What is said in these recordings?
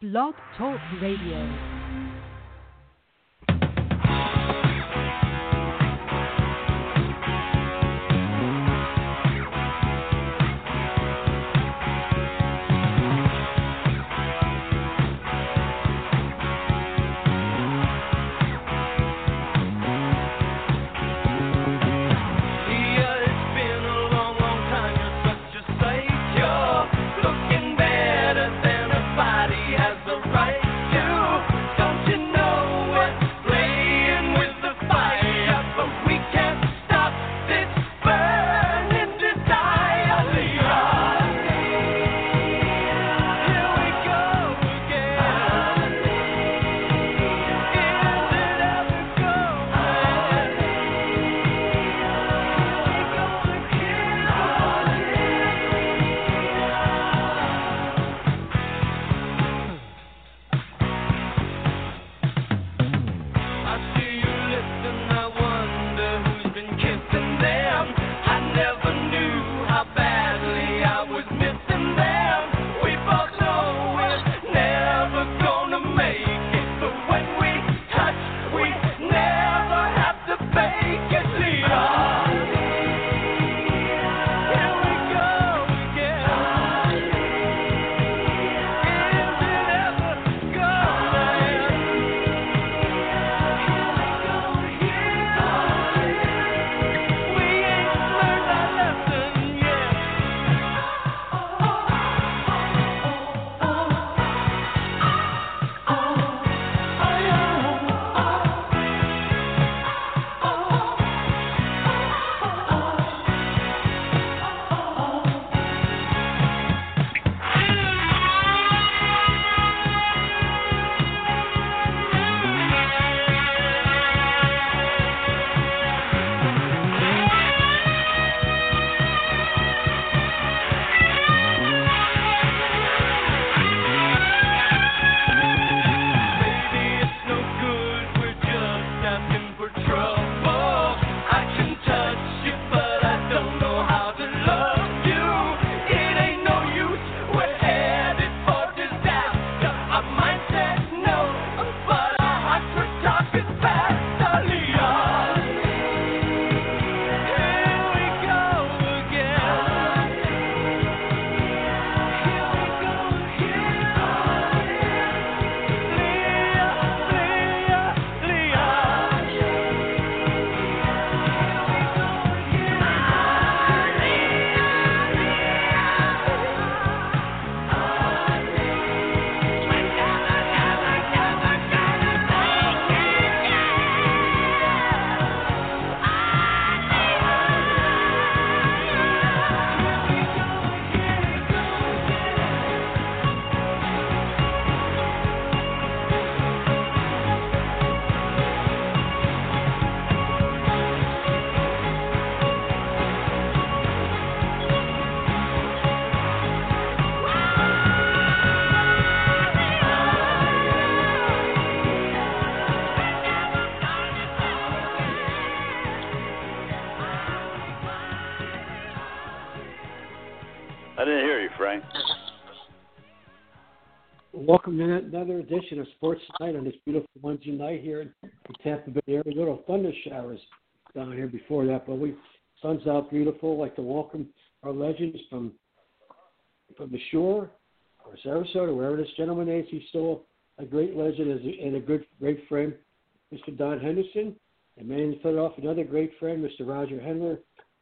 Blog Talk Radio. Welcome to another edition of Sports Night on this beautiful Wednesday night here in the Tampa Bay area. Little thunder showers down here before that, but we sun's out beautiful. Like to welcome our legends from from the shore or Sarasota, wherever this gentleman is. He's still a great legend and a good great friend, Mr. Don Henderson. And man, set off another great friend, Mr. Roger Hendler,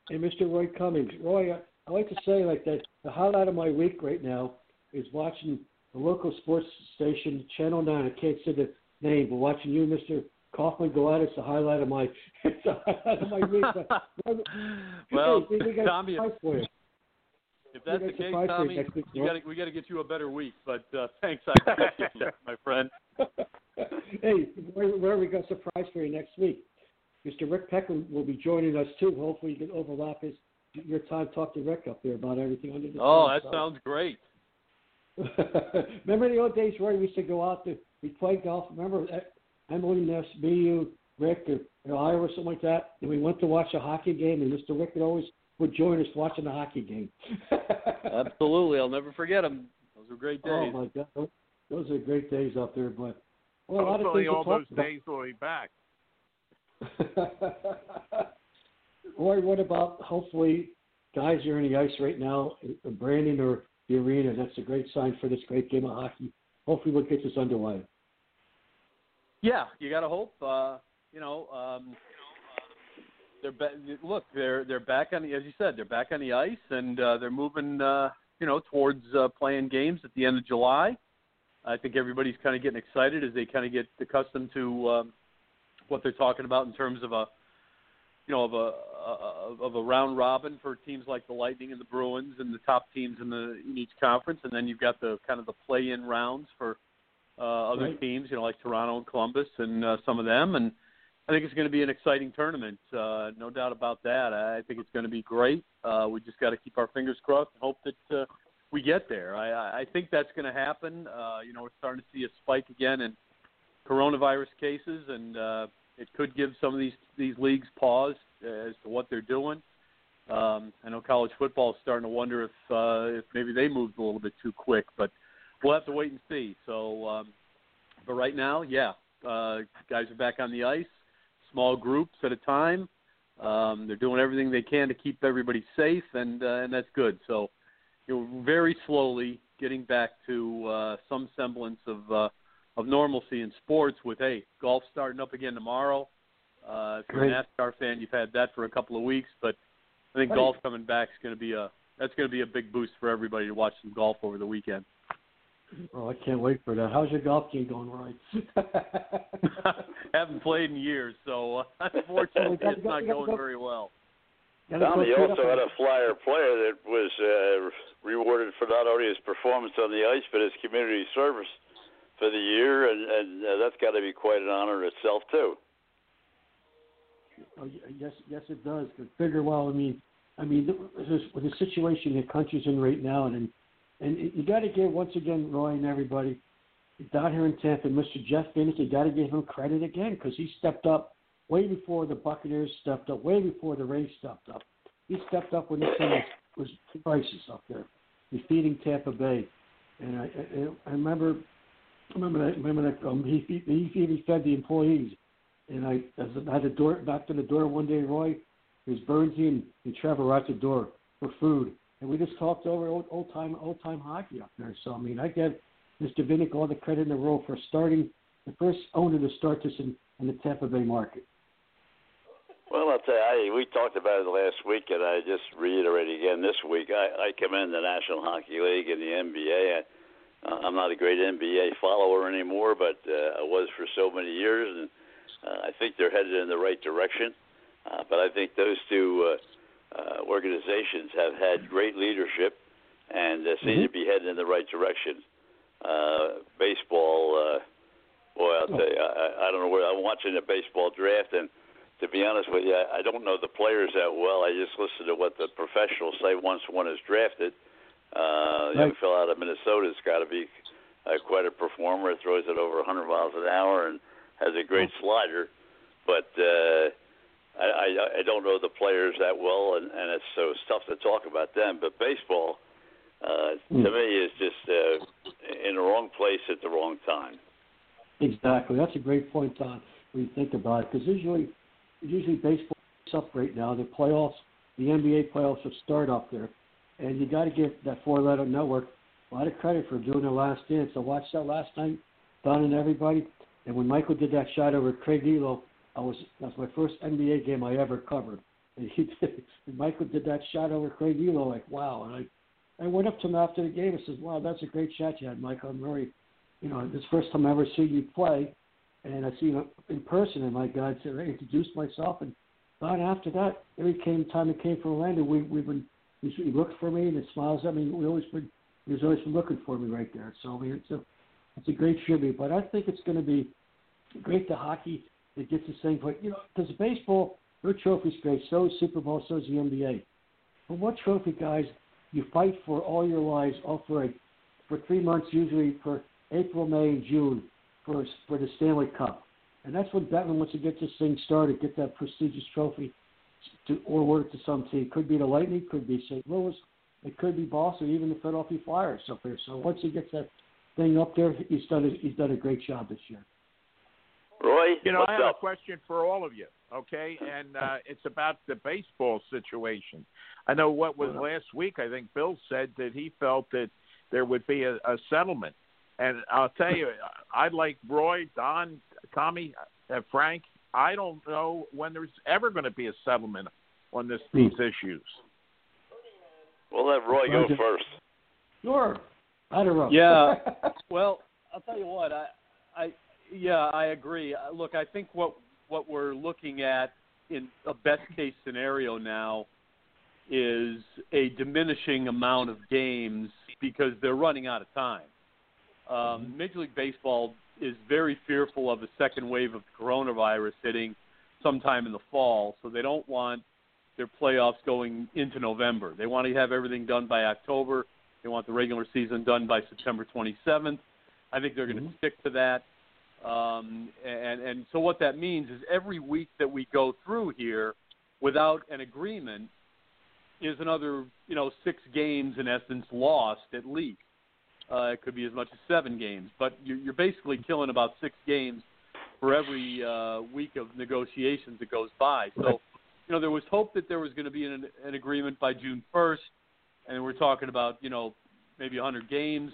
and Mr. Roy Cummings. Roy, I, I like to say like that the highlight of my week right now is watching the local sports station, Channel 9. I can't say the name, but watching you, Mr. Kaufman, go out, it's the highlight of my, it's the highlight of my week. But, well, hey, we got Tommy, if, for you. if that's the case, surprise you Tommy, week, you Roy. got we got to get you a better week. But uh, thanks, I appreciate that, my friend. hey, where, where we got a surprise for you next week. Mr. Rick Peckham will be joining us too. Hopefully, you can overlap his your time. Talk to Rick up there about everything under the Oh, sun, that so. sounds great. Remember the old days where we used to go out to we played golf. Remember Emily Ness, me, you, Rick, or, or Ira, or something like that, and we went to watch a hockey game, and Mr. Rick would always would join us watching the hockey game. Absolutely, I'll never forget them. Those were great days. Oh my God, those are great days up there. But well, a lot of Hopefully, things to all talk those about. days will be back. Roy, what about hopefully guys are in the ice right now, uh, Brandon or the arena? That's a great sign for this great game of hockey. Hopefully, we'll get this underway. Yeah, you got to hope. Uh, you know, um, they're ba- look, they're they're back on the as you said, they're back on the ice and uh, they're moving. Uh, you know, towards uh, playing games at the end of July. I think everybody's kind of getting excited as they kind of get accustomed to um, what they're talking about in terms of a, you know, of a of a round robin for teams like the Lightning and the Bruins and the top teams in the in each conference, and then you've got the kind of the play-in rounds for uh, other Right. teams, you know, like Toronto and Columbus and uh, some of them, and I think it's going to be an exciting tournament, uh, no doubt about that. I think it's going to be great. Uh, we just got to keep our fingers crossed and hope that uh, we get there. I, I- I think that's going to happen. Uh, you know, we're starting to see a spike again in coronavirus cases, and uh, it could give some of these these leagues pause as to what they're doing. Um, I know college football is starting to wonder if uh, if maybe they moved a little bit too quick, but we'll have to wait and see. So, um, but right now, yeah, uh, guys are back on the ice, small groups at a time. Um, they're doing everything they can to keep everybody safe, and uh, and that's good. So, you know, very slowly getting back to uh, some semblance of uh, of normalcy in sports. With hey, golf starting up again tomorrow. Uh, if you're a Great. NASCAR fan, you've had that for a couple of weeks, but I think Right. golf coming back is going to be a that's going to be a big boost for everybody to watch some golf over the weekend. Oh, I can't wait for that. How's your golf game going, Roy? Haven't played in years, so uh, unfortunately, gotta it's not going go- very well. Tommy also had a flyer player that was uh, rewarded for not only his performance on the ice but his community service for the year, and, and uh, that's got to be quite an honor itself too. Oh, yes, yes, it does. But figure, well, I mean, I mean, th- this, with the situation the country's in right now, and and you got to give once again, Roy and everybody down here in Tampa, Mr. Jeff Vinik, you got to give him credit again because he stepped up way before the Buccaneers stepped up, way before the Rays stepped up. He stepped up when thing was, was crisis up there, defeating Tampa Bay, and I, I, I remember. Remember that. Remember that. Um, he, he he even fed the employees. And I, as I had the door knocked on the door one day, Roy, it was Bernsey and, and Trevor were at the door for food, and we just talked over old, old time old time hockey up there. So I mean, I give Mr. Vinik all the credit in the world for starting the first owner to start this in, in the Tampa Bay market. Well, I'll tell you, I, we talked about it last week, and I just reiterate again this week. I, I commend the National Hockey League and the NBA. I, uh, I'm not a great NBA follower anymore, but uh, I was for so many years, and uh, I think they're headed in the right direction. Uh, but I think those two uh, uh, organizations have had great leadership and uh, seem to be heading in the right direction. Uh, baseball, uh, boy, I'll tell you, I, I don't know where I'm watching the baseball draft, and to be honest with you, I I don't know the players that well. I just listen to what the professionals say once one is drafted. Uh, young Right. fellow out of Minnesota's got to be uh, quite a performer. Throws it over 100 miles an hour and has a great slider. But uh, I, I, I don't know the players that well, and, and it's so it's tough to talk about them. But baseball, uh, Hmm. to me, is just uh, in the wrong place at the wrong time. Exactly. That's a great point, Don, when you think about it, because usually, usually baseball is up right now. The playoffs, the NBA playoffs have started up there, and you got to give that four-letter network a lot of credit for doing the last dance. I watched that last night, Don and everybody, and when Michael did that shot over Craig Ehlo, I was that's my first NBA game I ever covered. And he did, and Michael did that shot over Craig Ehlo, like wow, and I, I went up to him after the game and says, wow, that's a great shot you had, Michael. I'm very you know, this first time I ever seen you play, and I seen you in person. And my God said, I introduced myself, and Don after that, every came time it came for Orlando, we we've been he, he looked for me and he smiles at me. We always been he was always been looking for me right there. So I mean, it's a it's a great tribute. But I think it's going to be great to hockey that gets the same. But you know, because baseball, their trophy's great. So is Super Bowl. So is the NBA. But what trophy, guys, you fight for all your lives, all for a, for three months usually for April, May, and June for for the Stanley Cup, and that's when Bettman wants to get this thing started, get that prestigious trophy, to or award it to some team. Could be the Lightning, could be St. Louis, it could be Boston, even the Philadelphia Flyers up there. So once he gets that thing up there. He's done a, he's done a great job this year. Roy, You know, what's I have up? a question for all of you, okay? And uh, it's about the baseball situation. I know what was last week. I think Bill said that he felt that there would be a, a settlement, and I'll tell you, I'd like Roy, Don, Tommy, uh, Frank. I don't know when there's ever going to be a settlement on this these issues. We'll let Roy go first. Sure. I don't know. Yeah. Well, I'll tell you what. I, I, yeah, I agree. Uh, Look, I think what what we're looking at in a best case scenario now is a diminishing amount of games because they're running out of time. Um, Major League Baseball is very fearful of a second wave of coronavirus hitting sometime in the fall, so they don't want their playoffs going into November. They want to have everything done by October. They want the regular season done by September 27th. I think they're going to stick to that. Um, and and so what that means is every week that we go through here without an agreement is another you know six games in essence lost at least. Uh, it could be as much as seven games, but you're, you're basically killing about six games for every uh, week of negotiations that goes by. So, you know, there was hope that there was going to be an, an agreement by June 1st, and we're talking about you know maybe 100 games,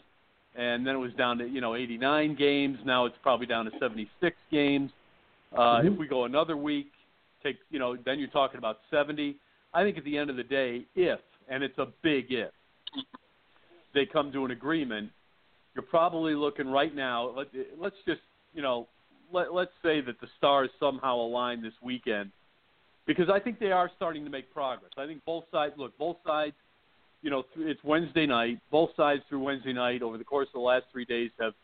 and then it was down to you know 89 games. Now it's probably down to 76 games. Uh, If we go another week, take you know, then you're talking about 70. I think at the end of the day, if and it's a big if they come to an agreement, you're probably looking right now. Let, let's just you know, let, let's say that the stars somehow align this weekend, because I think they are starting to make progress. I think both sides look both sides. You know, it's Wednesday night. Both sides through Wednesday night over the course of the last three days have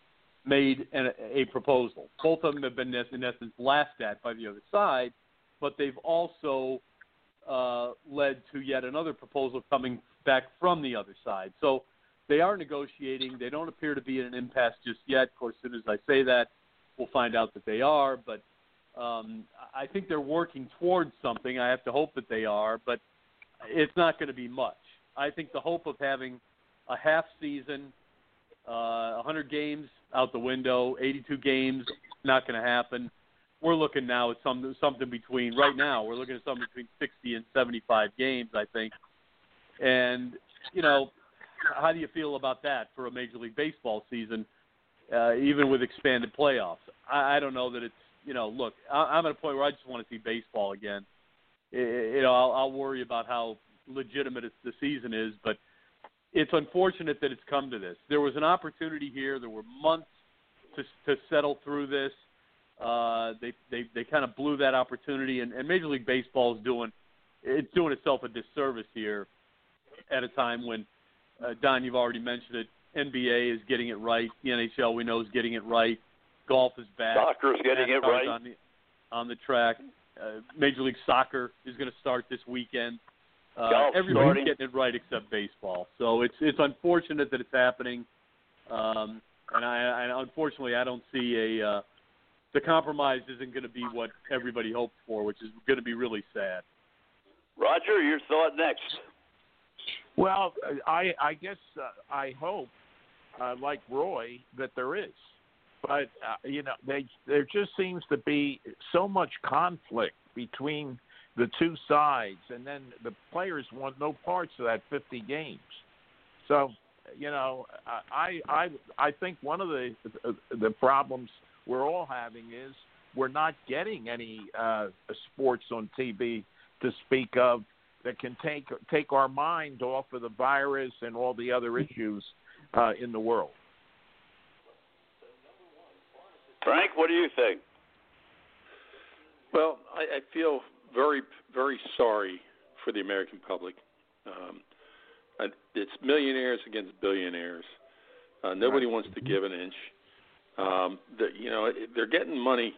made an, a proposal. Both of them have been, in essence, laughed at by the other side, but they've also uh, led to yet another proposal coming back from the other side. So they are negotiating. They don't appear to be in an impasse just yet. Of course, as soon as I say that, we'll find out that they are. But um, I think they're working towards something. I have to hope that they are, but it's not going to be much. I think the hope of having a half season, uh, 100 games out the window, 82 games, not going to happen. We're looking now at some something between right now. We're looking at something between 60 and 75 games, I think. And you know, how do you feel about that for a Major League Baseball season, uh, even with expanded playoffs? I, I don't know that it's you know. Look, I, I'm at a point where I just want to see baseball again. I- You know, I'll, I'll worry about how legitimate it's, the season is, but it's unfortunate that it's come to this. There was an opportunity here. There were months to to settle through this. Uh, they they they kind of blew that opportunity, and, and Major League Baseball is doing it's doing itself a disservice here at a time when uh, Don, you've already mentioned it. NBA is getting it right. The NHL we know is getting it right. Golf is back. Soccer is getting it right. on the on the track. Uh, Major League Soccer is going to start this weekend. Uh, everybody's starting. getting it right except baseball. So it's it's unfortunate that it's happening, um, and I, I unfortunately I don't see a uh, the compromise isn't going to be what everybody hoped for, which is going to be really sad. Roger, your thought next. Well, I I guess uh, I hope, uh, like Roy, that there is, but uh, you know, they there just seems to be so much conflict between the two sides, and then the players want no parts of that 50 games. So, you know, I I I think one of the the problems we're all having is we're not getting any uh, sports on TV to speak of that can take take our mind off of the virus and all the other issues uh, in the world. Frank, what do you think? Well, I, I feel very, very sorry for the American public. Um, it's millionaires against billionaires. Uh, nobody wants to give an inch. Um, the, you know, they're getting money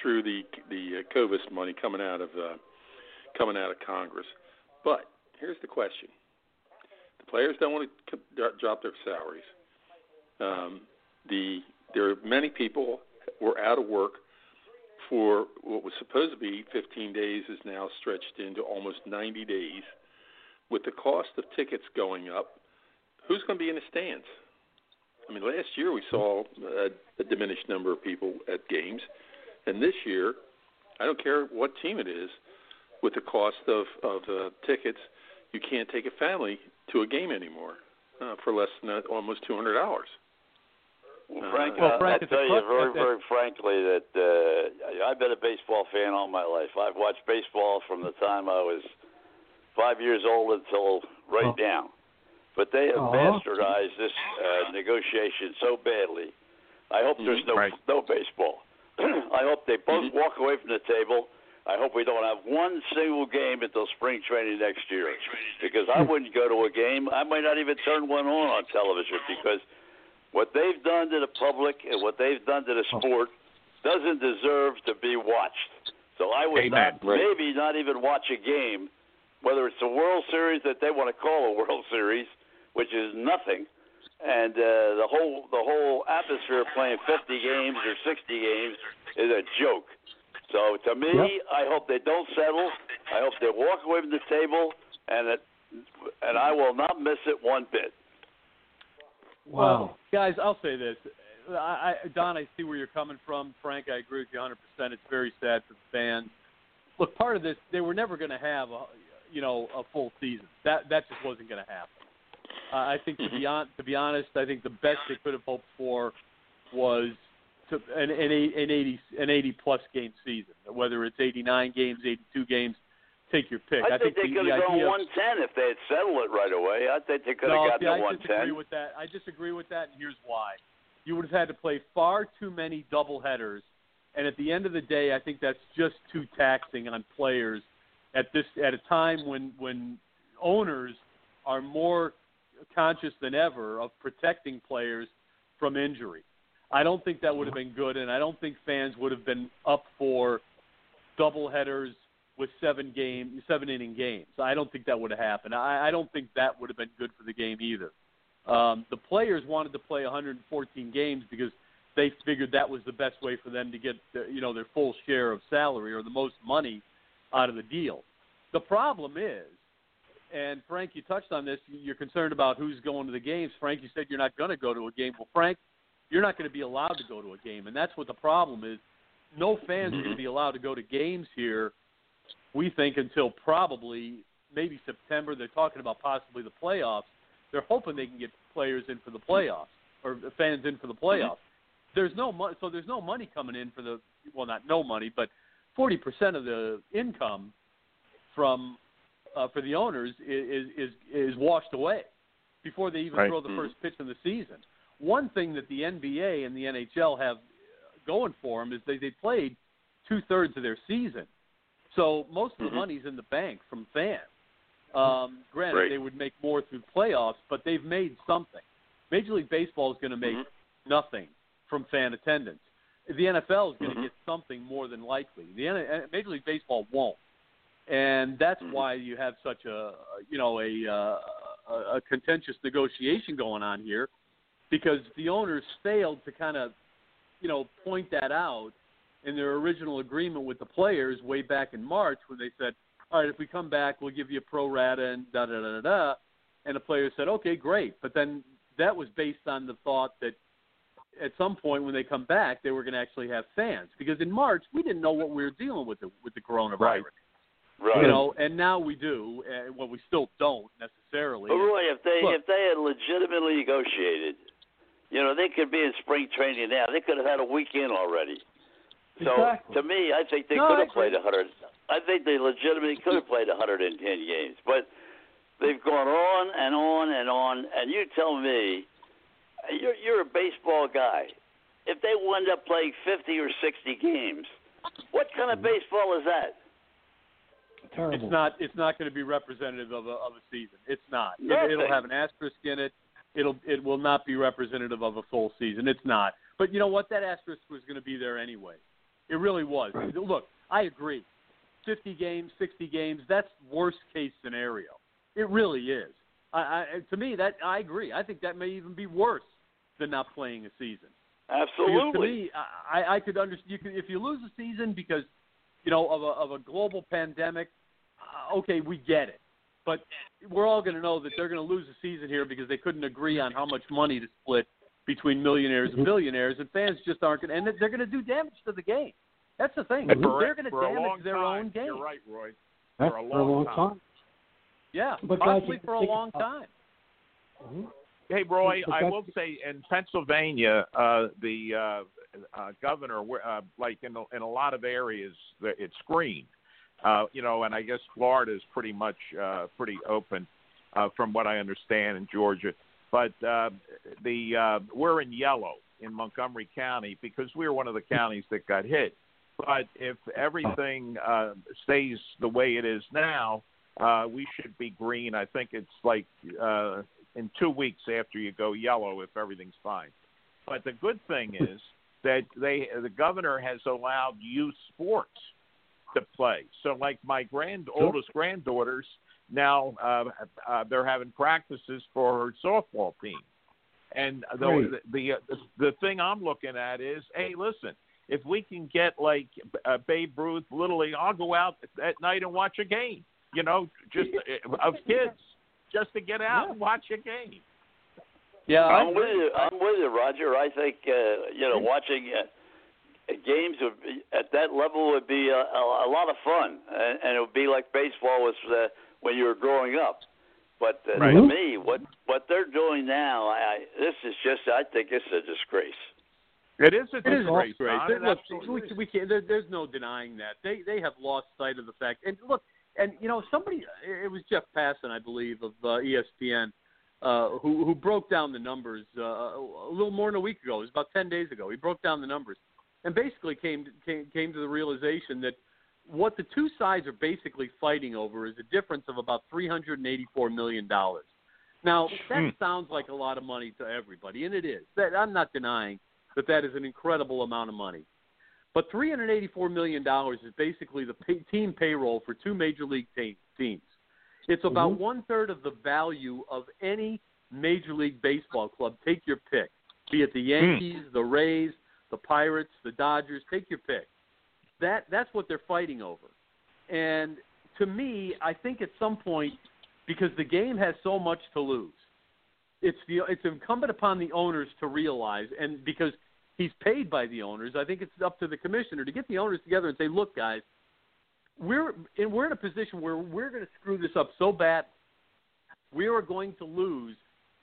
through the the uh, COVID money coming out of uh, coming out of Congress. But here's the question: the players don't want to drop their salaries. Um, the there are many people were out of work for what was supposed to be 15 days is now stretched into almost 90 days. With the cost of tickets going up, who's going to be in the stands? I mean, last year we saw a, a diminished number of people at games, and this year, I don't care what team it is, with the cost of of uh, tickets, you can't take a family to a game anymore uh, for less than uh, almost two hundred dollars. Well, Uh, Frank, Well, uh, Frank, I'll tell you clutch- very, that- that- very frankly that uh, I've been a baseball fan all my life. I've watched baseball from the time I was five years old until right Oh. now. But they have Aw. bastardized this uh, negotiation so badly. I hope there's no Right. no baseball. I hope they both walk away from the table. I hope we don't have one single game until spring training next year. Because I wouldn't go to a game. I might not even turn one on on television because what they've done to the public and what they've done to the sport doesn't deserve to be watched. So I would Amen. not, maybe not even watch a game, whether it's a World Series that they want to call a World Series, which is nothing, and uh, the whole the whole atmosphere of playing 50 games or 60 games is a joke. So to me, Yep. I hope they don't settle. I hope they walk away from the table, and it, and I will not miss it one bit. Wow. Well, guys, I'll say this. I, I, Don, I see where you're coming from. Frank, I agree with you 100%. It's very sad for the fans. Look, part of this, they were never going to have a, you know, a full season. That that just wasn't going to happen. Uh, I think to be on, to be honest, I think the best they could have hoped for was to an an, eight- an 80 an 80 plus game season. Whether it's 89 games, 82 games, take your pick. I, think, they the- could the have gone 110 if they had settled it right away. I think they could have no, gotten see, I disagree with that. I disagree with that, and here's why. You would have had to play far too many double headers, and at the end of the day, I think that's just too taxing on players at this at a time when when owners are more conscious than ever of protecting players from injury. I don't think that would have been good, and I don't think fans would have been up for double headers with seven game seven inning games. I don't think that would have happened. I, I don't think that would have been good for the game either. Um, the players wanted to play 114 games because they figured that was the best way for them to get the, you know their full share of salary or the most money out of the deal. The problem is, and Frank, you touched on this. You're concerned about who's going to the games. Frank, you said you're not going to go to a game. Well, Frank, you're not going to be allowed to go to a game, and that's what the problem is. No fans are going to mm-hmm. be allowed to go to games here. We think until probably maybe September. They're talking about possibly the playoffs. They're hoping they can get players in for the playoffs or fans in for the mm-hmm. playoffs. There's no money, so there's no money coming in for the well, not no money, but 40% of the income from uh, for the owners is is is washed away before they even Right. throw the mm-hmm. first pitch in the season. One thing that the NBA and the NHL have going for them is they they played two thirds of their season, so most of the Mhm. money's in the bank from fans. Um, granted, Right. they would make more through playoffs, but they've made something. Major League Baseball is going to make Mhm. nothing from fan attendance. The NFL is going to Mhm. get something more than likely. The N- Major League Baseball won't, and that's Mhm. why you have such a you know a, uh, a a contentious negotiation going on here, because the owners failed to kind of you know point that out in their original agreement with the players way back in March when they said, all right, if we come back, we'll give you a pro rata and da da da da da. And the players said, okay, great. But then that was based on the thought that at some point when they come back, they were going to actually have fans because in March we didn't know what we were dealing with the, with the coronavirus. Right. Right. You know, and now we do. Uh, well, we still don't necessarily. But Roy, if they Look. if they had legitimately negotiated, you know, they could be in spring training now. They could have had a week in already. So Exactly. to me, I think they No, could have played hundred. I think they legitimately could have played 110 games, but they've gone on and on and on. And you tell me, you're you're a baseball guy. If they wind up playing 50 or 60 games, what kind of baseball is that? Terrible. It's not. It's not going to be representative of a of a season. It's not. It, it'll have an asterisk in it. It'll. It will not be representative of a full season. It's not. But you know what? That asterisk was going to be there anyway. It really was. Right. Look, I agree. Fifty games, sixty games. That's worst case scenario. It really is. I, I to me that I agree. I think that may even be worse than not playing a season. Because to Absolutely. me, I, I could understand. You could, if you lose a season because, you know, of a of a global pandemic, uh, okay, we get it. But we're all going to know that they're going to lose the season here because they couldn't agree on how much money to split between millionaires Mm-hmm. and billionaires, and fans just aren't going. to And they're going to do damage to the game. That's the thing. And for, They're going to for a long damage their time, own game. You're right, Roy. That's For a for a long long time. Yeah, But guys, possibly you for a long about- time. Mhm. Hey, Roy, I will say in Pennsylvania, uh, the uh, uh, governor, uh, like in a, in a lot of areas, the- it's green. Uh, you know, and I guess Florida is pretty much uh, pretty open, uh, from what I understand in Georgia. But uh, the uh, we're in yellow in Montgomery County because we're one of the counties that got hit. But if everything uh, stays the way it is now, uh, we should be green. I think it's like uh, in two weeks after you go yellow if everything's fine. But the good thing is that they the governor has allowed youth sports to play. So like my grand oldest granddaughters now uh, uh, they're having practices for her softball team. And the, Great. the the the thing I'm looking at is, hey, listen, if we can get like uh, Babe Ruth, Little League, I'll go out at night and watch a game. You know, just uh, of kids, just to get out and watch a game. Yeah, I I'm with agree. you. I'm with you, Roger. I think uh, you know watching uh, games would be, at that level would be a, a, a lot of fun, and, and it would be like baseball was uh, when you were growing up. But uh, Right. to me, what what they're doing now, I, I this is just I think it's a disgrace. It is a It is disgrace. great. Don, There- it Look, we, we can't, there, there's no denying that they they have lost sight of the fact. And look, and you know, somebody it was Jeff Passan, I believe, of uh, ESPN, uh, who who broke down the numbers uh, a little more than a week ago. It was about ten days ago. He broke down the numbers and basically came came came to the realization that what the two sides are basically fighting over is a difference of about three hundred and eighty four million dollars. Now that Hmm. sounds like a lot of money to everybody, and it is. That I'm not denying that that is an incredible amount of money. But $384 million is basically the pay, team payroll for two major league te- teams. It's about Mhm. one third of the value of any major league baseball club. Take your pick, be it the Yankees, the Rays, the Pirates, the Dodgers. Take your pick. That that's what they're fighting over. And to me, I think at some point, because the game has so much to lose, it's the it's incumbent upon the owners to realize, and because he's paid by the owners, I think it's up to the commissioner to get the owners together and say, look, guys, we're in, we're in a position where we're going to screw this up so bad, we are going to lose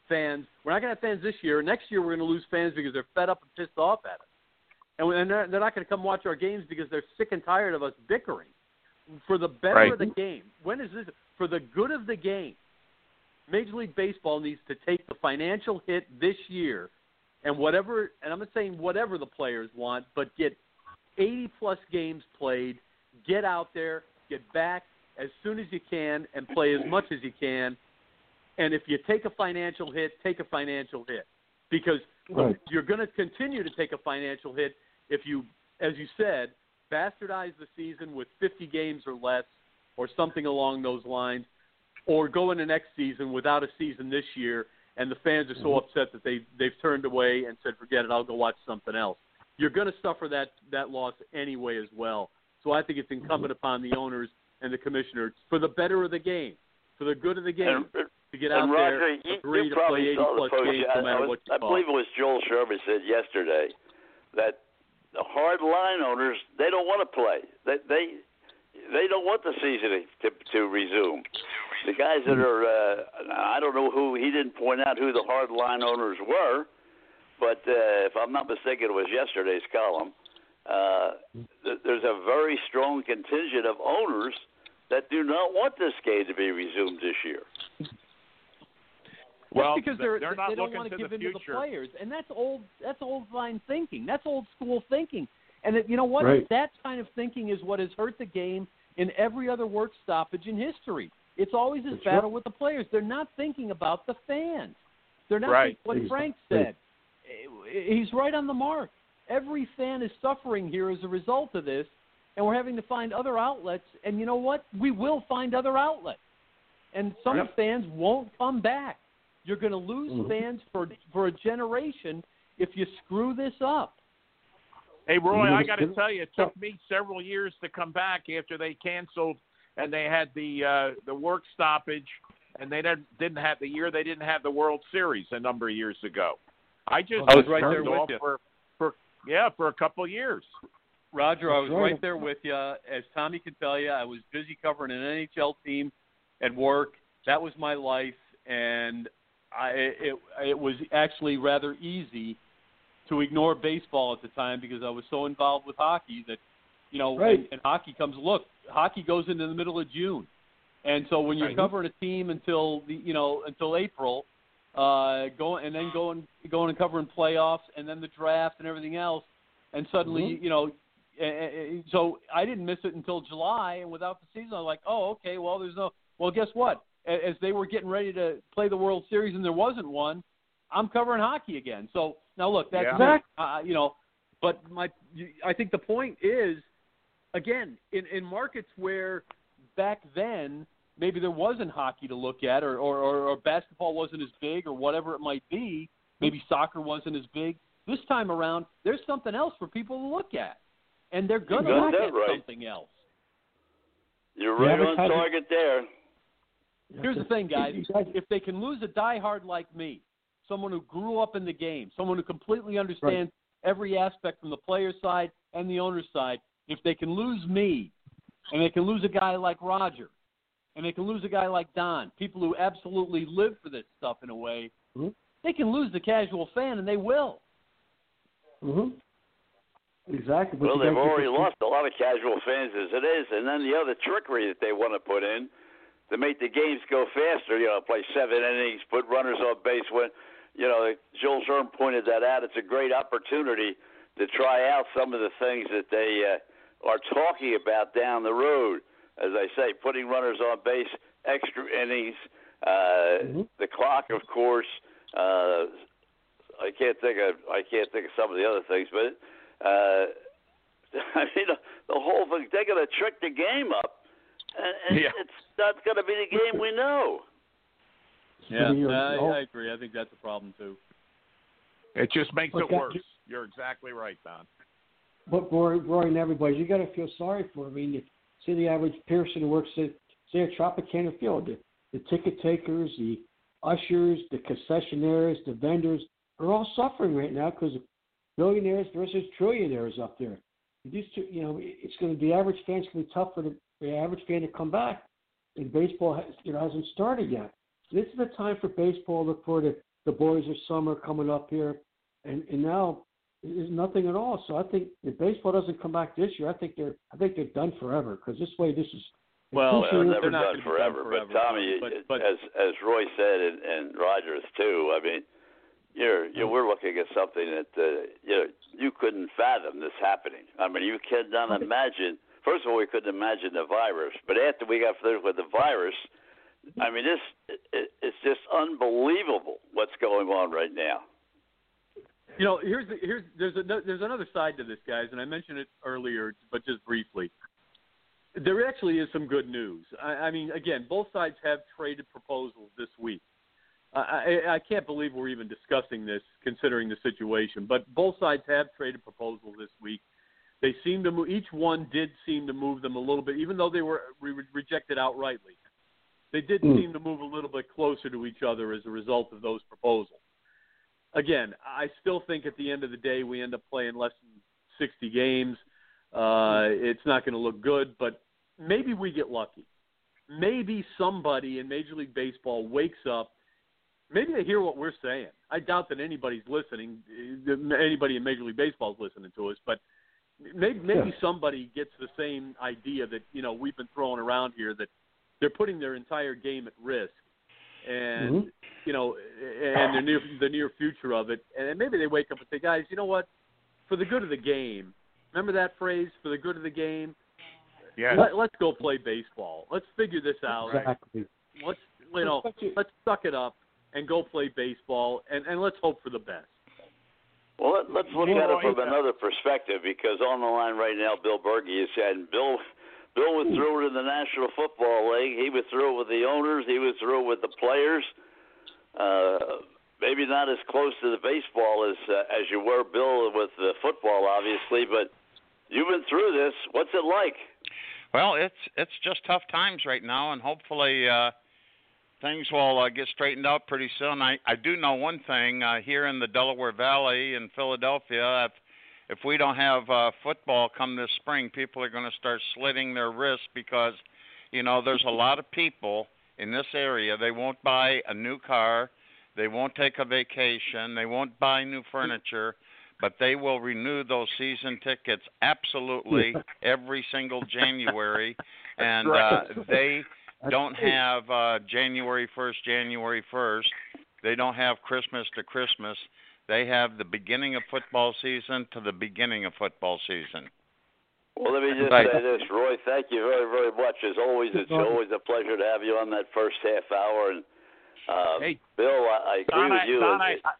fans. We're not going to have fans this year. Next year, we're going to lose fans because they're fed up and pissed off at us, and, and they're, they're not going to come watch our games because they're sick and tired of us bickering. For the better Right. of the game, when is this? For the good of the game, Major League Baseball needs to take the financial hit this year, and whatever. And I'm not saying whatever the players want, but get 80 plus games played. Get out there, get back as soon as you can, and play as much as you can. And if you take a financial hit, take a financial hit, because Right. you're going to continue to take a financial hit if you, as you said, bastardize the season with 50 games or less, or something along those lines, or go into next season without a season this year, and the fans are so mm-hmm. upset that they they've turned away and said, "Forget it, I'll go watch something else." You're going to suffer that that loss anyway as well. So I think it's incumbent upon the owners and the commissioner for the better of the game, for the good of the game, And, to get out and there, you, agree you to probably play 80 saw the plus post. games I, no matter I, was, what you I call. believe it was Joel Sherman said yesterday that the hard line owners they don't want to play. They they they don't want the season to to resume. The guys that are uh, I don't know who he didn't point out who the hard line owners were, but uh, if I'm not mistaken, it was yesterday's column. Uh, th- there's a very strong contingent of owners that do not want this game to be resumed this year. Well, Just because they're, they're they don't looking want to to give the in to the players, and that's old. That's old line thinking. That's old school thinking. And it, you know what? Right. That kind of thinking is what has hurt the game in every other work stoppage in history. It's always this That's battle with the players. They're not thinking about the fans. They're not Right. what Frank said. Eh, he's right on the mark. Every fan is suffering here as a result of this, and we're having to find other outlets. And you know what? We will find other outlets. And some Yep. fans won't come back. You're going to lose Mhm. fans for for a generation if you screw this up. Hey Roy, I got to tell you, it took me several years to come back after they canceled and they had the uh, the work stoppage, and they didn't didn't have the year they didn't have the World Series a number of years ago. I just I was was right there with off you. for for yeah for a couple of years. Roger, I was right. right there with you. As Tommy can tell you, I was busy covering an NHL team at work. That was my life, and I it it was actually rather easy to ignore baseball at the time because I was so involved with hockey that you know Right. and, and hockey comes look hockey goes into the middle of June, and so when you're Right. covering a team until the you know until April, uh, going and then going going and covering playoffs and then the draft and everything else, and suddenly Mhm. you know. So I didn't miss it until July, and without the season, I was like, "Oh, okay. Well, there's no. Well, guess what? A- As they were getting ready to play the World Series, and there wasn't one, I'm covering hockey again. So now look, that's Yeah. uh, you know. But my, I think the point is, again, in in markets where back then maybe there wasn't hockey to look at, or or, or, or basketball wasn't as big, or whatever it might be. Maybe soccer wasn't as big. This time around, there's something else for people to look at, and they're going to look at right. something else. You're right on target there. Here's the thing, guys. If they can lose a diehard like me, someone who grew up in the game, someone who completely understands every aspect from the player's side and the owner's side, if they can lose me, and they can lose a guy like Roger, and they can lose a guy like Don, people who absolutely live for this stuff in a way, Mhm. they can lose the casual fan, and they will. hmm Exactly. Well, they've already lost a lot of casual fans as it is, and then the other trickery that they want to put in to make the games go faster. You know, play seven innings, put runners on base. When you know, Joel Sherm pointed that out. It's a great opportunity to try out some of the things that they uh, are talking about down the road. As I say, putting runners on base, extra innings, uh, Mhm. the clock, of course. Uh, I can't think of I can't think of some of the other things, but uh, I mean the, the whole thing. They're going to trick the game up, and, and Yeah. it's not going to be the game we know. Yeah, I. I agree. I think that's a problem too. It just makes But it that- worse. You're exactly right, Don. But Roy, Roy and everybody, you got to feel sorry for. I mean, see the average person who works at say at Tropicana Field, the, the ticket takers, the ushers, the concessionaires, the vendors are all suffering right now because billionaires versus trillionaires up there. These two, you know, it's going to the average fan's going to be tough for the, the average fan to come back, and baseball, has, you know, hasn't started yet. This is the time for baseball. Look for the the boys of summer coming up here, and and now there's nothing at all. So I think if baseball doesn't come back this year, I think they're I think they're done forever because this way this is Well, Well, Well, they're never not done gonna forever. But Tommy, but- but- as as Roy said, and, and Rogers too. I mean, you're you we're looking at something that uh, you know you couldn't fathom this happening. I mean, you cannot imagine. First of all, we couldn't imagine the virus, but after we got finished with the virus, I mean, this it, it, it's just unbelievable what's going on right now. You know, here's the, here's there's a, there's another side to this, guys, and I mentioned it earlier, but just briefly. There actually is some good news. I, I mean, again, both sides have traded proposals this week. I, I can't believe we're even discussing this, considering the situation. But both sides have traded proposals this week. They seem to move. Each one did seem to move them a little bit, even though they were re- rejected outrightly. They did Hmm. seem to move a little bit closer to each other as a result of those proposals again, I still think at the end of the day we end up playing less than 60 games. Uh, it's not going to look good, but maybe we get lucky. Maybe somebody in Major League Baseball wakes up. Maybe they hear what we're saying. I doubt that anybody's listening. uh, Anybody in Major League Baseball is listening to us, but maybe maybe Yeah. somebody gets the same idea that you know we've been throwing around here that they're putting their entire game at risk, and Mhm. you know, and the near the near future of it, and maybe they wake up and say, guys, you know what? For the good of the game, remember that phrase? For the good of the game, Yeah. let, let's go play baseball. Let's figure this out. exactly. Let's you know, let's suck it up and go play baseball, and and let's hope for the best. Well, let, let's look Well, at it from I- another perspective because on the line right now, Bill Bergey is and Bill. Bill withdrew it in the National Football League. He withdrew it with the owners. He withdrew it with the players. Uh, maybe not as close to the baseball as uh, as you were, Bill, with the football, obviously. But you've been through this. What's it like? Well, it's it's just tough times right now, and hopefully, uh, things will uh, get straightened out pretty soon. I I do know one thing uh, here in the Delaware Valley in Philadelphia. If if we don't have uh, football come this spring, people are going to start slitting their wrists because, you know, there's a lot of people in this area. They won't buy a new car, they won't take a vacation, they won't buy new furniture, but they will renew those season tickets absolutely every single January, and uh, they don't have uh, January 1st, January 1st. They don't have Christmas to Christmas. They have the beginning of football season to the beginning of football season. Well, let me just Right. say this, Roy. Thank you very, very much. As always, it's always a pleasure to have you on that first half hour. And uh, Hey, Bill, I, I agree Don, with you. Don, I, I,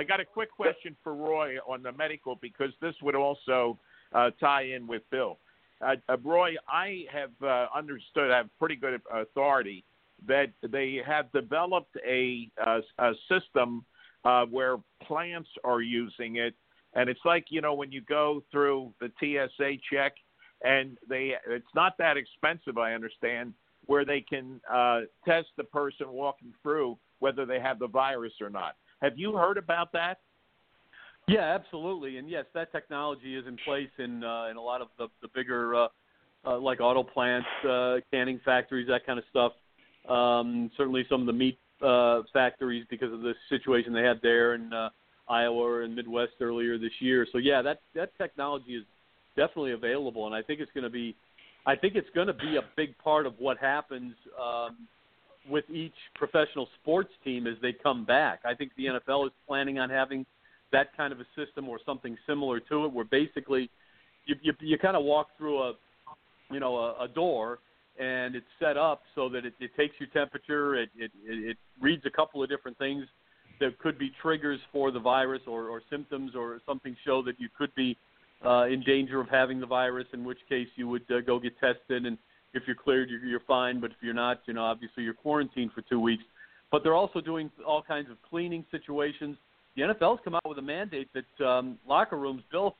I got a quick question for Roy on the medical because this would also uh, tie in with Bill. Uh, uh, Roy, I have uh, understood, I have pretty good authority that they have developed a, uh, a system uh, where plants are using it, and it's like you know when you go through the TSA check, and they it's not that expensive, I understand, where they can uh, test the person walking through whether they have the virus or not. Have you heard about that? Yeah, absolutely, and yes, that technology is in place in uh, in a lot of the the bigger uh, uh, like auto plants, uh, canning factories, that kind of stuff. Um, certainly, some of the meat uh, factories because of the situation they had there in uh, Iowa and Midwest earlier this year. So yeah, that that technology is definitely available, and I think it's going to be, I think it's going to be a big part of what happens um, with each professional sports team as they come back. I think the NFL is planning on having that kind of a system or something similar to it, where basically you you, you kind of walk through a you know a, a door and it's set up so that it, it takes your temperature, it, it it reads a couple of different things that could be triggers for the virus or, or symptoms or something show that you could be uh, in danger of having the virus, in which case you would uh, go get tested and if you're cleared, you're, you're fine. But if you're not, you know, obviously you're quarantined for two weeks. But they're also doing all kinds of cleaning situations. The NFL's come out with a mandate that um, locker rooms, Bill,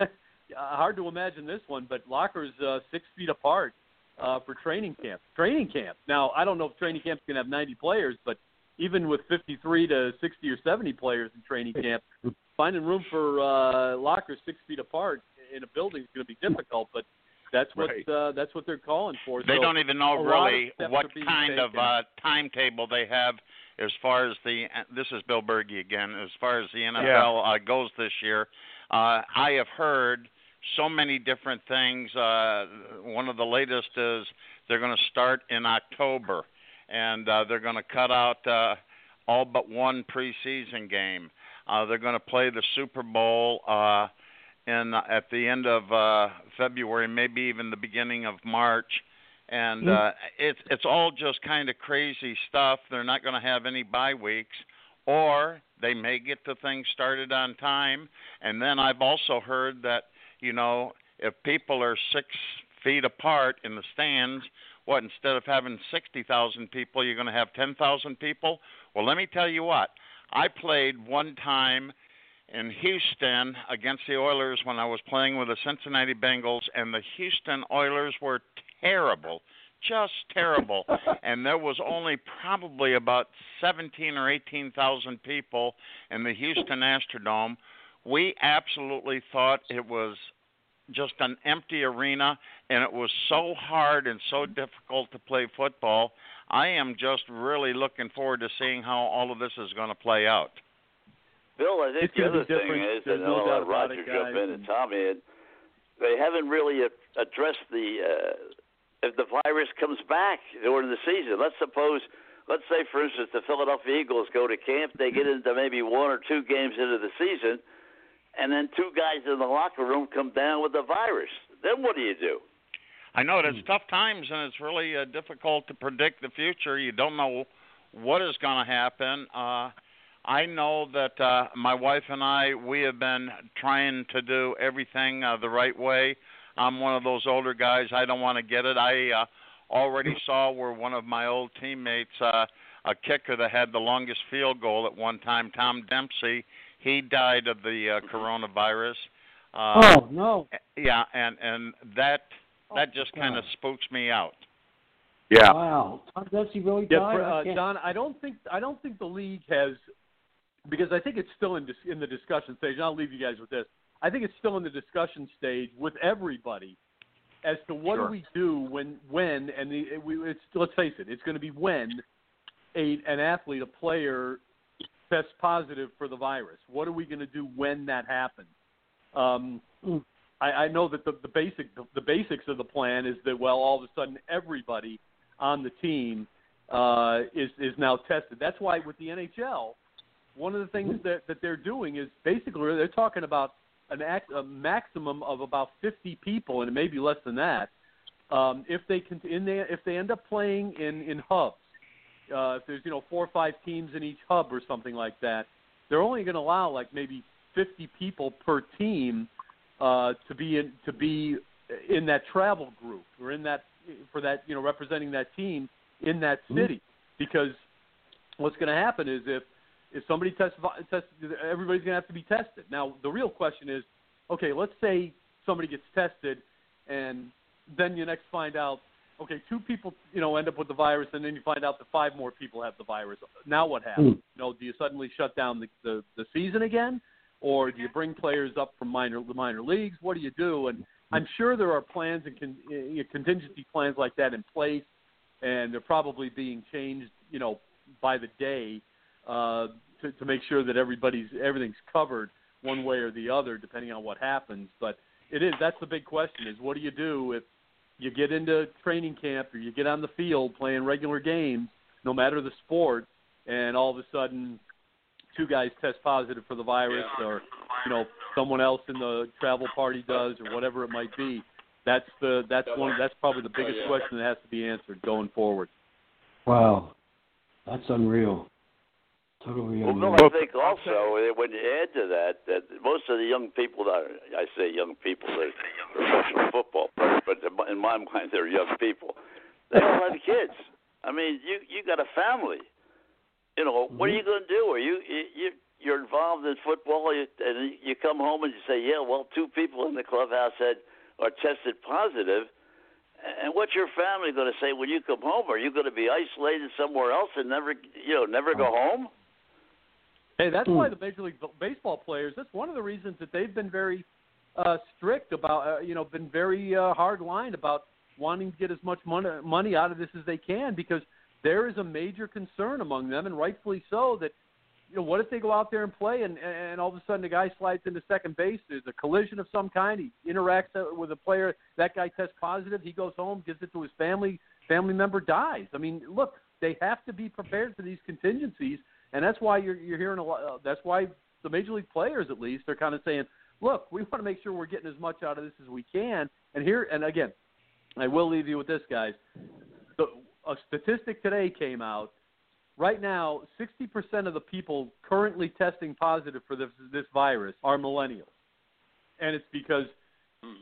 hard to imagine this one, but lockers uh, six feet apart uh, for training camp. Training camp. Now, I don't know if training camp's going to have 90 players, but even with 53 to 60 or 70 players in training camp, finding room for uh, lockers six feet apart in a building is going to be difficult. But that's what Right. uh, that's what they're calling for. They so don't even know a lot of really what are being kind of uh, timetable they have as far as the. This is Bill Bergey again. As far as the NFL uh, goes this year, uh, I have heard so many different things. Uh, one of the latest is they're going to start in October, and uh, they're going to cut out uh, all but one preseason game. Uh, they're going to play the Super Bowl. Uh, in at the end of uh February, maybe even the beginning of March. And uh it's it's all just kind of crazy stuff. They're not going to have any bye weeks or they may get the thing started on time. And then I've also heard that, you know, if people are 6 feet apart in the stands, what instead of having 60,000 people, you're going to have 10,000 people? Well, let me tell you what. I played one time in Houston against the Oilers when I was playing with the Cincinnati Bengals, and the Houston Oilers were terrible, just terrible. and there was only probably about 17 or 18,000 people in the Houston Astrodome. We absolutely thought it was just an empty arena, and it was so hard and so difficult to play football. I am just really looking forward to seeing how all of this is going to play out. Bill, I think It's the other thing is, There's and no I'll let Roger it, jump in and Tommy, and they haven't really addressed the uh, if the virus comes back during the season. Let's suppose, let's say, for instance, the Philadelphia Eagles go to camp, they get into maybe one or two games into the season, and then two guys in the locker room come down with the virus. Then what do you do? I know it's tough times, and it's really uh, difficult to predict the future. You don't know what is going to happen. Uh, I know that uh, my wife and I we have been trying to do everything uh, the right way. I'm one of those older guys. I don't want to get it. I uh, already saw where one of my old teammates, uh, a kicker that had the longest field goal at one time, Tom Dempsey, he died of the uh, coronavirus. Uh, Oh no! yeah, and and that Oh, that just kind of spooks me out. Yeah. Wow. Tom Dempsey really Yeah, died. for, I uh, Don, I don't think I don't think the league has because I think it's still in dis, in the discussion stage. And I'll leave you guys with this. I think it's still in the discussion stage with everybody as to what Sure. do we do when when and the, we, it's let's face it, it's going to be when a an athlete, a player tests positive for the virus. What are we going to do when that happens? Um. I, I know that the, the basic the, the basics of the plan is that well, all of a sudden everybody on the team uh, is is now tested. That's why with the NHL, one of the things that that they're doing is basically they're talking about an act, a maximum of about 50 people, and it may be less than that. Um, if they can, in they, if they end up playing in in hubs, uh, if there's you know four or five teams in each hub or something like that, they're only going to allow like maybe 50 people per team uh, to be in to be in that travel group or in that for that you know representing that team in that city because what's going to happen is if if somebody tests test everybody's going to have to be tested. Now the real question is, okay, let's say somebody gets tested and then you next find out okay, two people, you know, end up with the virus, and then you find out that five more people have the virus. Now what happens? Mm. You know, do you suddenly shut down the, the the season again, or do you bring players up from minor the minor leagues? What do you do? And I'm sure there are plans and con, uh, contingency plans like that in place, and they're probably being changed, you know, by the day uh, to to make sure that everybody's everything's covered one way or the other, depending on what happens. But it is that's the big question: is what do you do if you get into training camp or you get on the field playing regular games, no matter the sport, and all of a sudden two guys test positive for the virus or you know someone else in the travel party does or whatever it might be. That's the that's one that's probably the biggest question that has to be answered going forward. Wow. That's unreal. Totally Well, unreal. Bill, I think also when you add to that, that most of the young people that I say young people, they're professional football players, but in my mind they're young people. They all have kids. I mean, you you got a family. You know, what are you mm-hmm. going to do? Are you you you- you're involved in football, you, and you come home and you say, yeah, well, two people in the clubhouse had are tested positive. And what's your family going to say when you come home? Are you going to be isolated somewhere else and never, you know, never go oh. home? Hey, that's Hmm. why the Major League Baseball players. That's one of the reasons that they've been very uh, strict about, uh, you know, been very uh, hard line about wanting to get as much money money out of this as they can because there is a major concern among them, and rightfully so, that you know what if they go out there and play and and all of a sudden the guy slides into second base, there's a collision of some kind, he interacts uh, with a player, that guy tests positive, he goes home, gives it to his family, family member dies. I mean, look, they have to be prepared for these contingencies and that's why you're you're hearing a lot. Uh, that's why the major league players, at least, are kind of saying, "Look, we want to make sure we're getting as much out of this as we can." And here, and again, I will leave you with this, guys. The, a statistic today came out. Right now, 60% of the people currently testing positive for this this virus are millennials, and it's because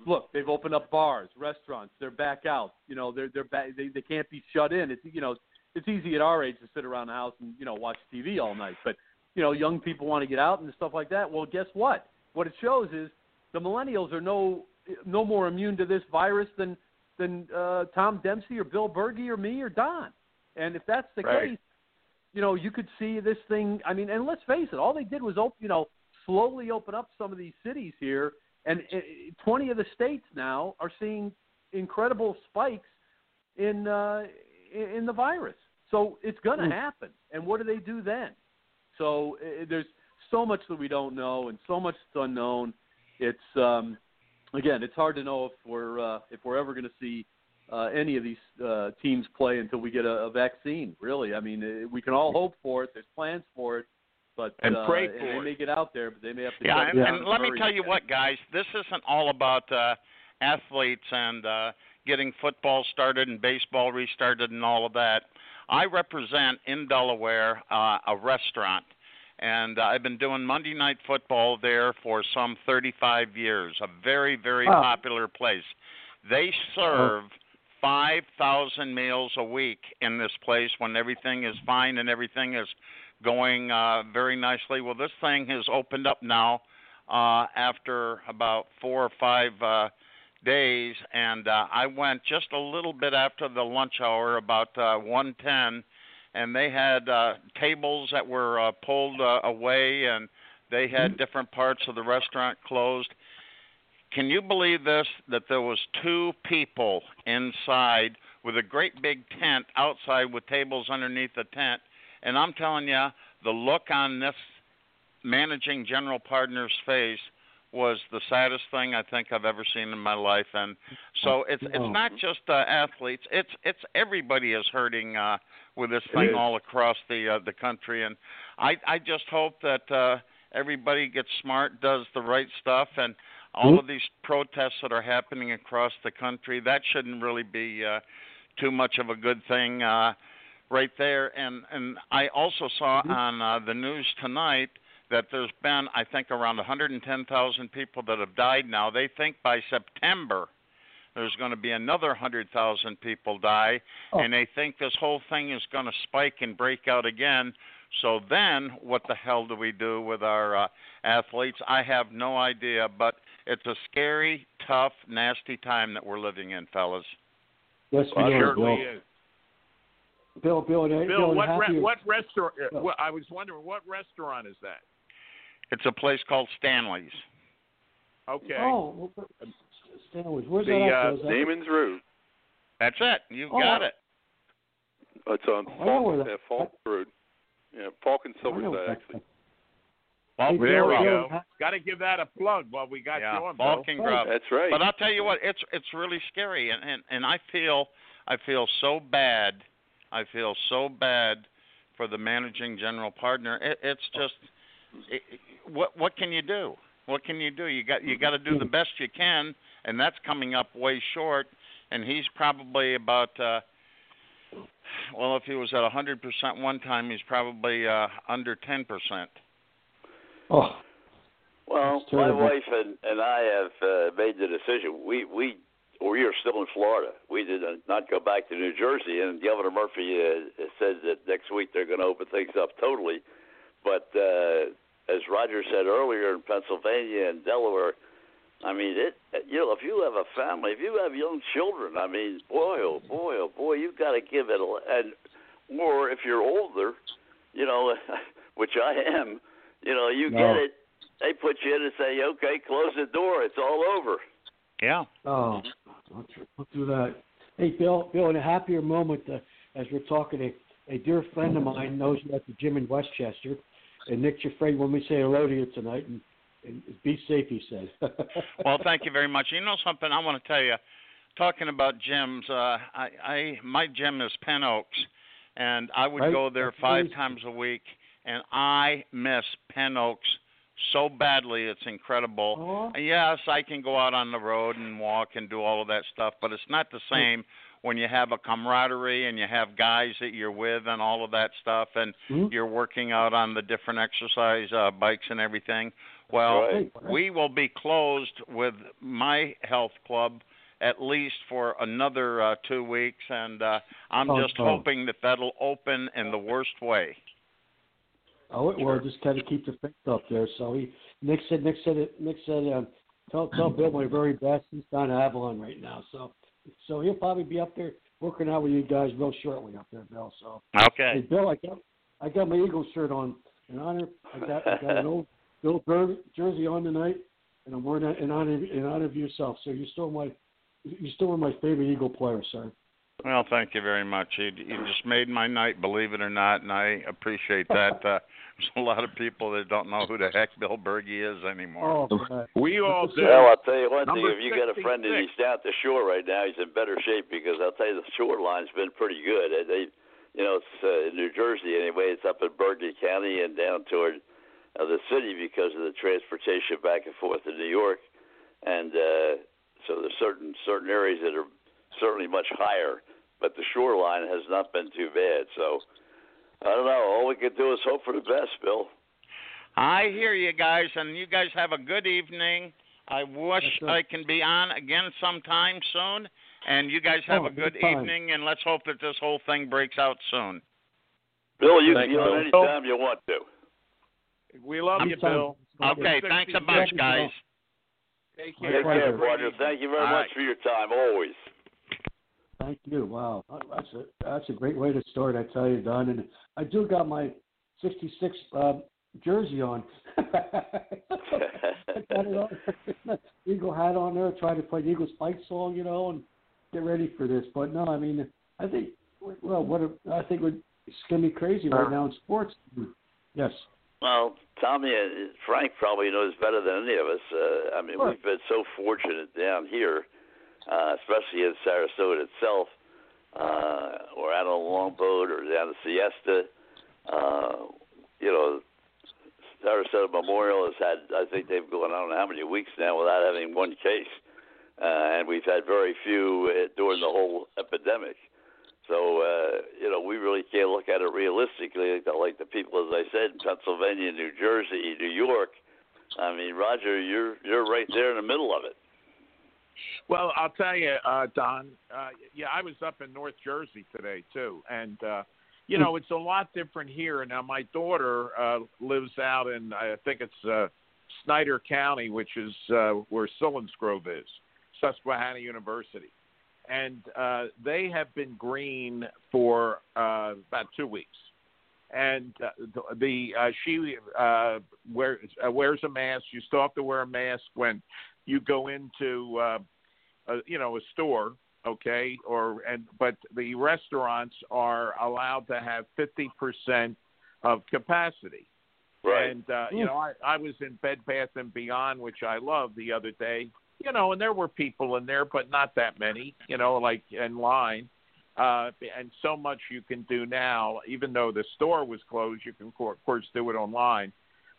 look, they've opened up bars, restaurants, they're back out. You know, they're they're back, they they can't be shut in. It's you know it's easy at our age to sit around the house and you know watch TV all night, but you know young people want to get out and stuff like that. Well, guess what? What it shows is the millennials are no no more immune to this virus than than uh, Tom Dempsey or Bill Bergey or me or Don. And if that's the Right. case, you know you could see this thing. I mean, and let's face it, all they did was open, you know slowly open up some of these cities here, and uh, 20 of the states now are seeing incredible spikes in uh, in the virus. So it's going to Hmm. happen. And what do they do then? So uh, there's so much that we don't know, and so much that's unknown. It's um, again, it's hard to know if we're uh, if we're ever going to see uh, any of these uh, teams play until we get a, a vaccine. Really, I mean, uh, we can all hope for it. There's plans for it, but And uh, pray and for they it. may get out there, but they may have to. Yeah, shut and, and let me tell you what, guys, this isn't all about uh, athletes and uh, getting football started and baseball restarted and all of that. I represent in Delaware uh, a restaurant, and I've been doing Monday Night Football there for some 35 years. A very, very Wow. popular place. They serve 5,000 meals a week in this place when everything is fine and everything is going uh, very nicely. Well, this thing has opened up now uh, after about four or five uh, days, and uh, I went just a little bit after the lunch hour, about uh, 1:10, and they had uh, tables that were uh, pulled uh, away, and they had different parts of the restaurant closed. Can you believe this? That there was two people inside with a great big tent outside with tables underneath the tent, and I'm telling you, the look on this managing general partner's face was the saddest thing I think I've ever seen in my life, and so it's Oh. it's not just uh, athletes; it's it's everybody is hurting uh, with this thing all across the uh, the country, and I I just hope that uh, everybody gets smart, does the right stuff, and all of these protests that are happening across the country that shouldn't really be uh, too much of a good thing uh, right there. And and I also saw on uh, the news tonight that there's been I think around 110,000 people that have died now. They think by September there's going to be another 100,000 people die, Oh. and they think this whole thing is going to spike and break out again. So then, what the hell do we do with our uh, athletes? I have no idea, but it's a scary, tough, nasty time that we're living in, fellas. Yes, we It certainly Bill. is. Bill, Bill, and, Bill, what re- what restaurant? uh, Oh. I was wondering what restaurant is that? It's a place called Stanley's. Okay. Oh, Stanley's. Where's The, that at? uh, Bill? Is that- Damon's Root. That's it. You Oh, got I- it. It's on I know where Falcon, that- uh, Falcon Road. Yeah, Falcon I Silverside actually. Well, there we Bill, go. Got to give that a plug while we got yeah, you on, Bill. Balkan Grub. That's right. But I'll tell you what, it's it's really scary, and and and I feel I feel so bad. I feel so bad for the managing general partner. It, it's just, it, it- what what can you do? What can you do? You got you got to do the best you can, and that's coming up way short. And he's probably about. uh well, if he was at a 100% one time, he's probably uh, under 10%. Oh, Well, my wife and and I have uh, made the decision. We we we are still in Florida. We did not go back to New Jersey, and Governor Murphy uh, says that next week they're going to open things up totally. But uh, as Roger said earlier, in Pennsylvania and Delaware, I mean, it. You know, if you have a family, if you have young children, I mean, boy, oh boy, oh boy, you've got to give it. A, and or if you're older, you know, which I am, you know, you No. get it. They put you in and say, okay, close the door. It's all over. Yeah. oh, don't, don't do that. Hey, Bill, Bill, in a happier moment, uh, as we're talking, a, a dear friend of mine knows you at the gym in Westchester, and Nick Giuffre when we say hello to you tonight, and, and be safe, he said. Well, thank you very much. You know something? I want to tell you. Talking about gyms, uh, I, I my gym is Penn Oaks, and I would Right. go there That's five amazing. times a week, and I miss Penn Oaks so badly. It's incredible. And Yes, I can go out on the road and walk and do all of that stuff, but it's not the same when you have a camaraderie and you have guys that you're with and all of that stuff, and Hmm? you're working out on the different exercise uh, bikes and everything. Well, Right. we will be closed with my health club at least for another uh, two weeks, and uh, I'm Oh, just oh. hoping that that'll open in the worst way. Oh, it will. just kind of keep the faith up there. So he, Nick said, Nick said, it, Nick said, um, tell tell Bill my very best. He's down at Avalon right now, so so he'll probably be up there working out with you guys real shortly up there, Bill. So hey, Okay. Bill, I got I got my Eagles shirt on in honor. I got I got an old Bill Bergey jersey on tonight, and I'm wearing that in honor in honor of yourself. So you're still my you're still one of my favorite Eagle players, sir. Well, thank you very much. You, you just made my night, believe it or not, and I appreciate that. Uh, there's a lot of people that don't know who the heck Bill Bergey is anymore. Oh, We all do. Well, I'll tell you one Number thing. If you got a friend and he's down at the shore right now, he's in better shape because I'll tell you the shoreline's been pretty good. Uh, They, you know, it's uh, in New Jersey anyway. It's up in Bergen County and down toward uh, the city because of the transportation back and forth to New York, and uh, so there's certain certain areas that are certainly much higher. But the shoreline has not been too bad. So I don't know. All we can do is hope for the best, Bill. I hear you guys, and you guys have a good evening. I wish I can be on again sometime soon. And you guys have Oh, a good evening, and let's hope that this whole thing breaks out soon. Bill, you Thank can you, be on Bill. anytime you want to. We love you, Anytime. Bill. Okay, thanks a bunch, guys. Take care. Take care. Roger. Thank you very All much right. for your time, always. Thank you. Wow, that's a that's a great way to start. I tell you, Don. And I do got my '66 uh, jersey on. Got it on. Eagle hat on there. Trying to play the Eagles fight song, you know, and get ready for this. But no, I mean, I think well, what a, I think we're, it's gonna be crazy right now in sports. Yes. Well, Tommy, uh, Frank probably knows better than any of us. Uh, I mean, Sure. we've been so fortunate down here, uh, especially in Sarasota itself, uh, or out on a Longboat or down to Siesta. Uh, you know, Sarasota Memorial has had, I think they've gone, I don't know how many weeks now without having one case. Uh, and we've had very few uh, during the whole epidemic. So, uh, you know, we really can't look at it realistically like the, like the people, as I said, in Pennsylvania, New Jersey, New York. I mean, Roger, you're you're right there in the middle of it. Well, I'll tell you, uh, Don. Uh, yeah, I was up in North Jersey today too, and uh, you know it's a lot different here. Now, my daughter uh, lives out in I think it's uh, Snyder County, which is uh, where Selinsgrove is, Susquehanna University, and uh, they have been green for uh, about two weeks. And uh, the, the uh, she uh, wears uh, wears a mask. You still have to wear a mask when you go into uh, a, you know a store okay or and but the restaurants are allowed to have 50% of capacity. Right. and uh, you know I, I was in bed bath and beyond which i love the other day you know and there were people in there but not that many you know like in line. Uh, and so much you can do now even though the store was closed you can of course do it online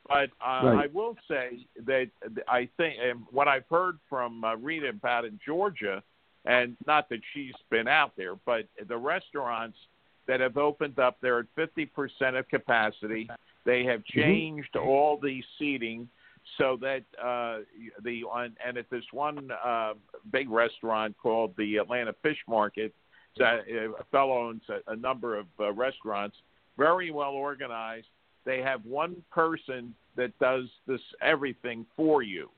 but uh, Right. I will say that I think and what I've heard from uh, Rita about in Georgia, and not that she's been out there, but the restaurants that have opened up, they're at 50% of capacity. They have changed all the seating so that uh, the on, and at this one uh, big restaurant called the Atlanta Fish Market, that a fellow owns a, a number of uh, restaurants, very well organized they have one person that does this everything for you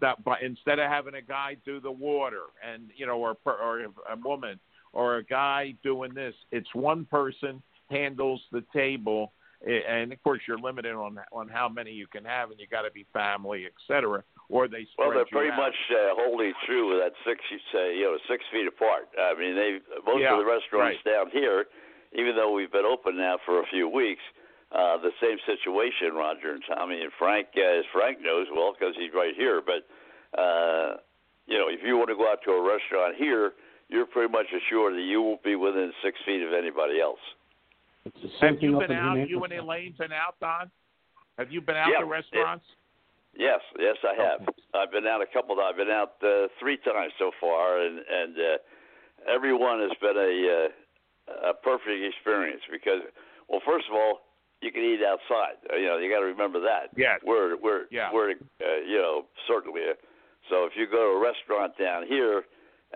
that but instead of having a guy do the water and you know or or a woman or a guy doing this it's one person handles the table and of course you're limited on on how many you can have and you got to be family etc or they spread Well, they're pretty out. much uh, holding true with that six, you say, you know, six feet apart. I mean, they most Yeah, of the restaurants down here, even though we've been open now for a few weeks, uh, the same situation, Roger and Tommy and Frank, uh, as Frank knows well because he's right here. But uh, you know, if you want to go out to a restaurant here, you're pretty much assured that you won't be within six feet of anybody else. It's the same have you been out you and Hampshire. Elaine been out Don have you been out Yeah, to restaurants Yes, yes, I have. I've been out a couple. I've been out uh, three times so far, and and uh, everyone has been a uh, a perfect experience because, well, first of all, you can eat outside. Uh, You know, you got to remember that. Yes. We're we're Yeah. we're uh, you know certainly. Uh, so if you go to a restaurant down here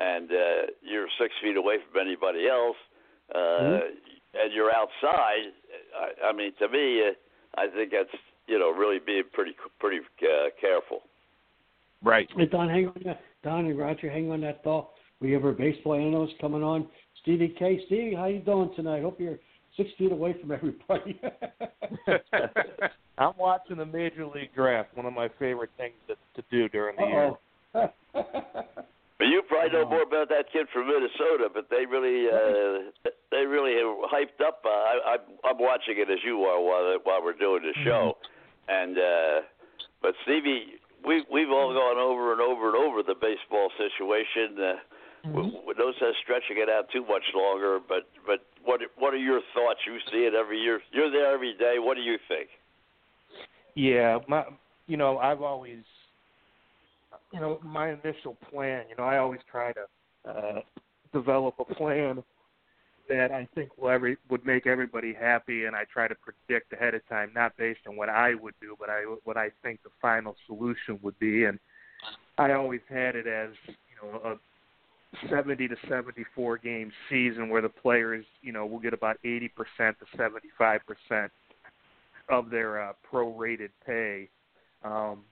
and uh, you're six feet away from anybody else, uh, Mm-hmm. and you're outside, I, I mean, to me, uh, I think that's you know really being pretty pretty uh, careful. right Hey, Don, hang on that. Don and Roger, hang on that thought. We have our baseball analyst coming on. Stevie K. Stevie, how you doing tonight? Hope you're six feet away from everybody. I'm watching the Major League Draft, one of my favorite things to, to do during the year. Uh-oh. But you probably know more about that kid from Minnesota. But they really, uh, they really have hyped up. Uh, I, I'm, I'm watching it as you are while while we're doing the show. And uh, but Stevie, we we've all gone over and over and over the baseball situation. Uh, w- no sense stretching it out too much longer. But but what what are your thoughts? You see it every year. You're there every day. What do you think? Yeah, my you know, I've always you know, my initial plan, you know, I always try to uh develop a plan that I think will every would make everybody happy and I try to predict ahead of time, not based on what I would do, but I what I think the final solution would be and I always had it as, you know, a 70 to 74 game season where the players, you know, will get about 80% to 75% of their uh, prorated pay. Um,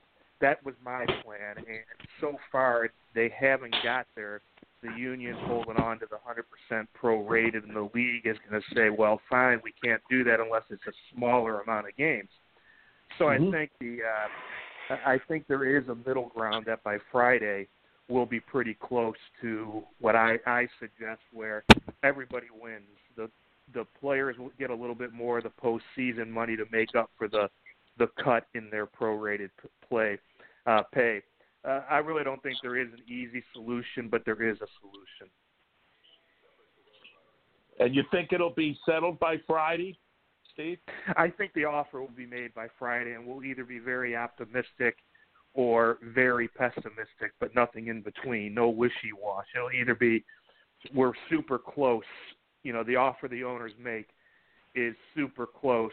that was my plan, and so far they haven't got there. The union's holding on to the 100% prorated, and the league is going to say, "Well, fine, we can't do that unless it's a smaller amount of games." So Mhm. I think the uh, I think there is a middle ground that by Friday will be pretty close to what I, I suggest, where everybody wins. The the players will get a little bit more of the postseason money to make up for the the cut in their prorated play uh, pay. Uh, I really don't think there is an easy solution, but there is a solution. And you think it'll be settled by Friday, Steve? I think the offer will be made by Friday, and we'll either be very optimistic or very pessimistic, but nothing in between. No wishy-wash. It'll either be we're super close. You know, the offer the owners make is super close,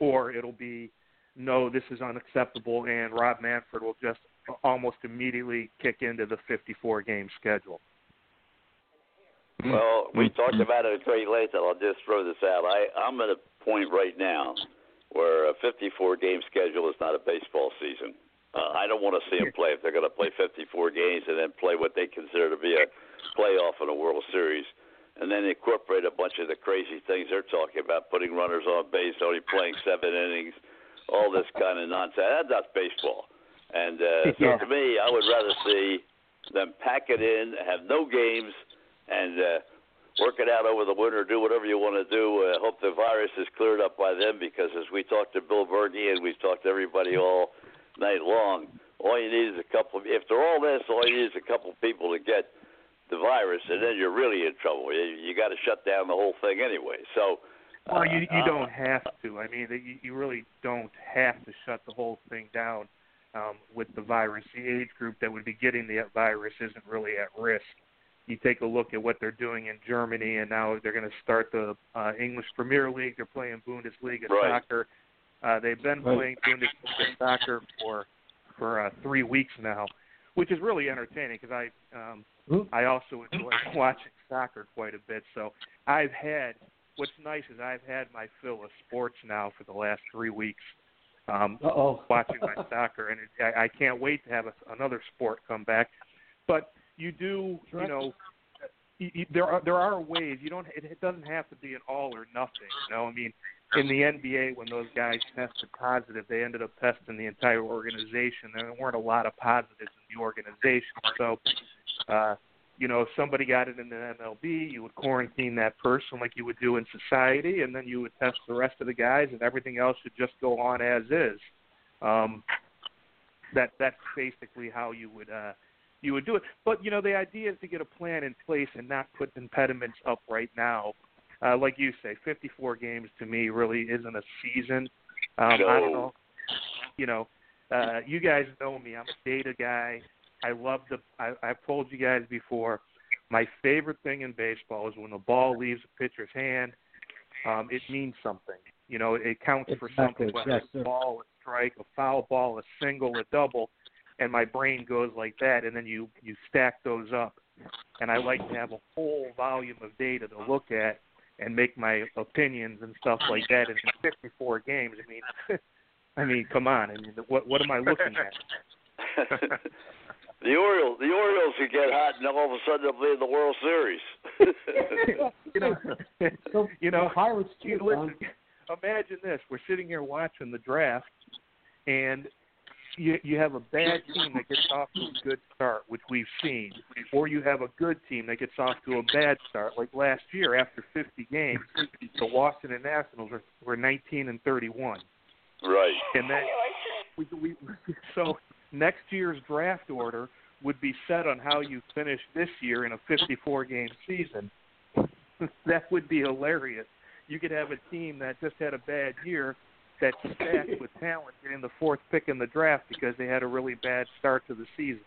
or it'll be no, this is unacceptable, and Rob Manfred will just almost immediately kick into the 54 game schedule. Well, mm-hmm. we talked about it at great length, and I'll just throw this out. I, I'm at a point right now where a 54 game schedule is not a baseball season. Uh, I don't want to see them play if they're going to play 54 games and then play what they consider to be a playoff in a World Series, and then incorporate a bunch of the crazy things they're talking about, putting runners on base, only playing seven innings, all this kind of nonsense. That's not baseball. And uh, so Yeah. to me, I would rather see them pack it in, have no games, and uh, work it out over the winter. Do whatever you want to do. Uh, hope the virus is cleared up by then, because as we talked to Bill Bergey and we've talked to everybody all night long, all you need is a couple. Of, if they're all this, all you need is a couple of people to get the virus, and then you're really in trouble. You, you got to shut down the whole thing anyway. So. Well, you you uh, don't have to. I mean, you, you really don't have to shut the whole thing down um, with the virus. The age group that would be getting the virus isn't really at risk. You take a look at what they're doing in Germany, and now they're going to start the uh, English Premier League. They're playing Bundesliga Right. soccer. Uh, they've been Right. playing Bundesliga soccer for for uh, three weeks now, which is really entertaining because I um. I also enjoy watching soccer quite a bit. So I've had what's nice is I've had my fill of sports now for the last three weeks. Um, watching my soccer, and it, I, I can't wait to have a, another sport come back. But you do, you know, you, you, there are there are ways. You don't. It, it doesn't have to be an all or nothing. You know, I mean, in the NBA, when those guys tested positive, they ended up testing the entire organization. There weren't a lot of positives in the organization, so. Uh, you know, if somebody got it in the MLB, you would quarantine that person like you would do in society, and then you would test the rest of the guys, and everything else should just go on as is. Um, that that's basically how you would uh, you would do it. But you know, the idea is to get a plan in place and not put impediments up right now. Uh, like you say, 54 games to me really isn't a season. Um, I don't No. know. You know, uh, you guys know me. I'm a data guy. I love the. I, I've told you guys before. My favorite thing in baseball is when the ball leaves a pitcher's hand. Um, it means something. You know, it counts for something. Whether Yes, it's a ball, a strike, a foul ball, a single, a double, and my brain goes like that. And then you you stack those up, and I like to have a whole volume of data to look at and make my opinions and stuff like that. And in 54 games, I mean, I mean, come on. I mean, what what am I looking at? the Orioles, the Orioles could get hot, and all of a sudden they'll be in the World Series. you know, So you know, the Pirates you too, listen, Don. imagine this: we're sitting here watching the draft, and you you have a bad team that gets off to a good start, which we've seen, or you have a good team that gets off to a bad start, like last year after 50 games, the Washington Nationals were, were 19 and 31, right. and then we, we so next year's draft order would be set on how you finish this year in a 54 game season. that would be hilarious. You could have a team that just had a bad year that's stacked with talent getting the fourth pick in the draft because they had a really bad start to the season.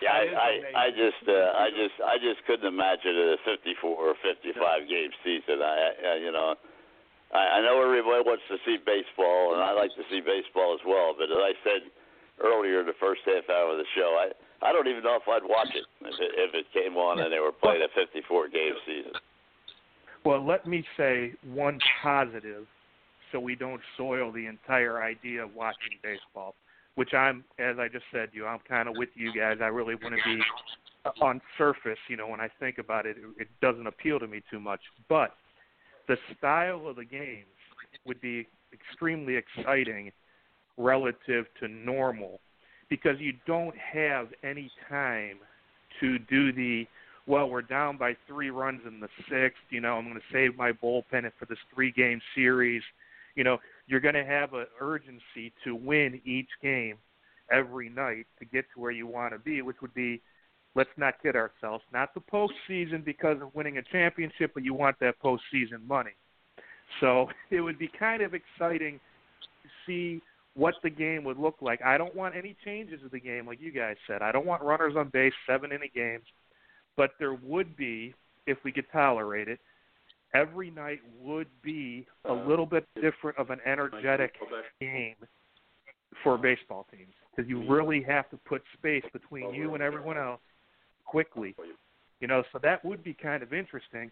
Yeah, I, I, I just, uh, I just, I just couldn't imagine a 54 or 55 game season. I, I you know, I, I know everybody wants to see baseball, and I like to see baseball as well. But as I said earlier in the first half hour of the show, I, I don't even know if I'd watch it if it, if it came on and they were playing a 54 game season. Well, let me say one positive so we don't soil the entire idea of watching baseball. Which I'm, as I just said to you, I'm kind of with you guys. I really want to be on surface. You know, when I think about it, it, doesn't appeal to me too much. But the style of the games would be extremely exciting relative to normal because you don't have any time to do the well we're down by three runs in the sixth you know i'm going to save my bullpen for this three game series you know you're going to have an urgency to win each game every night to get to where you want to be which would be let's not kid ourselves not the postseason because of winning a championship but you want that postseason money so it would be kind of exciting to see what the game would look like. I don't want any changes to the game, like you guys said. I don't want runners on base, seven inning games, but there would be, if we could tolerate it, every night would be a little bit different of an energetic game for baseball teams because you really have to put space between you and everyone else quickly. You know, so that would be kind of interesting.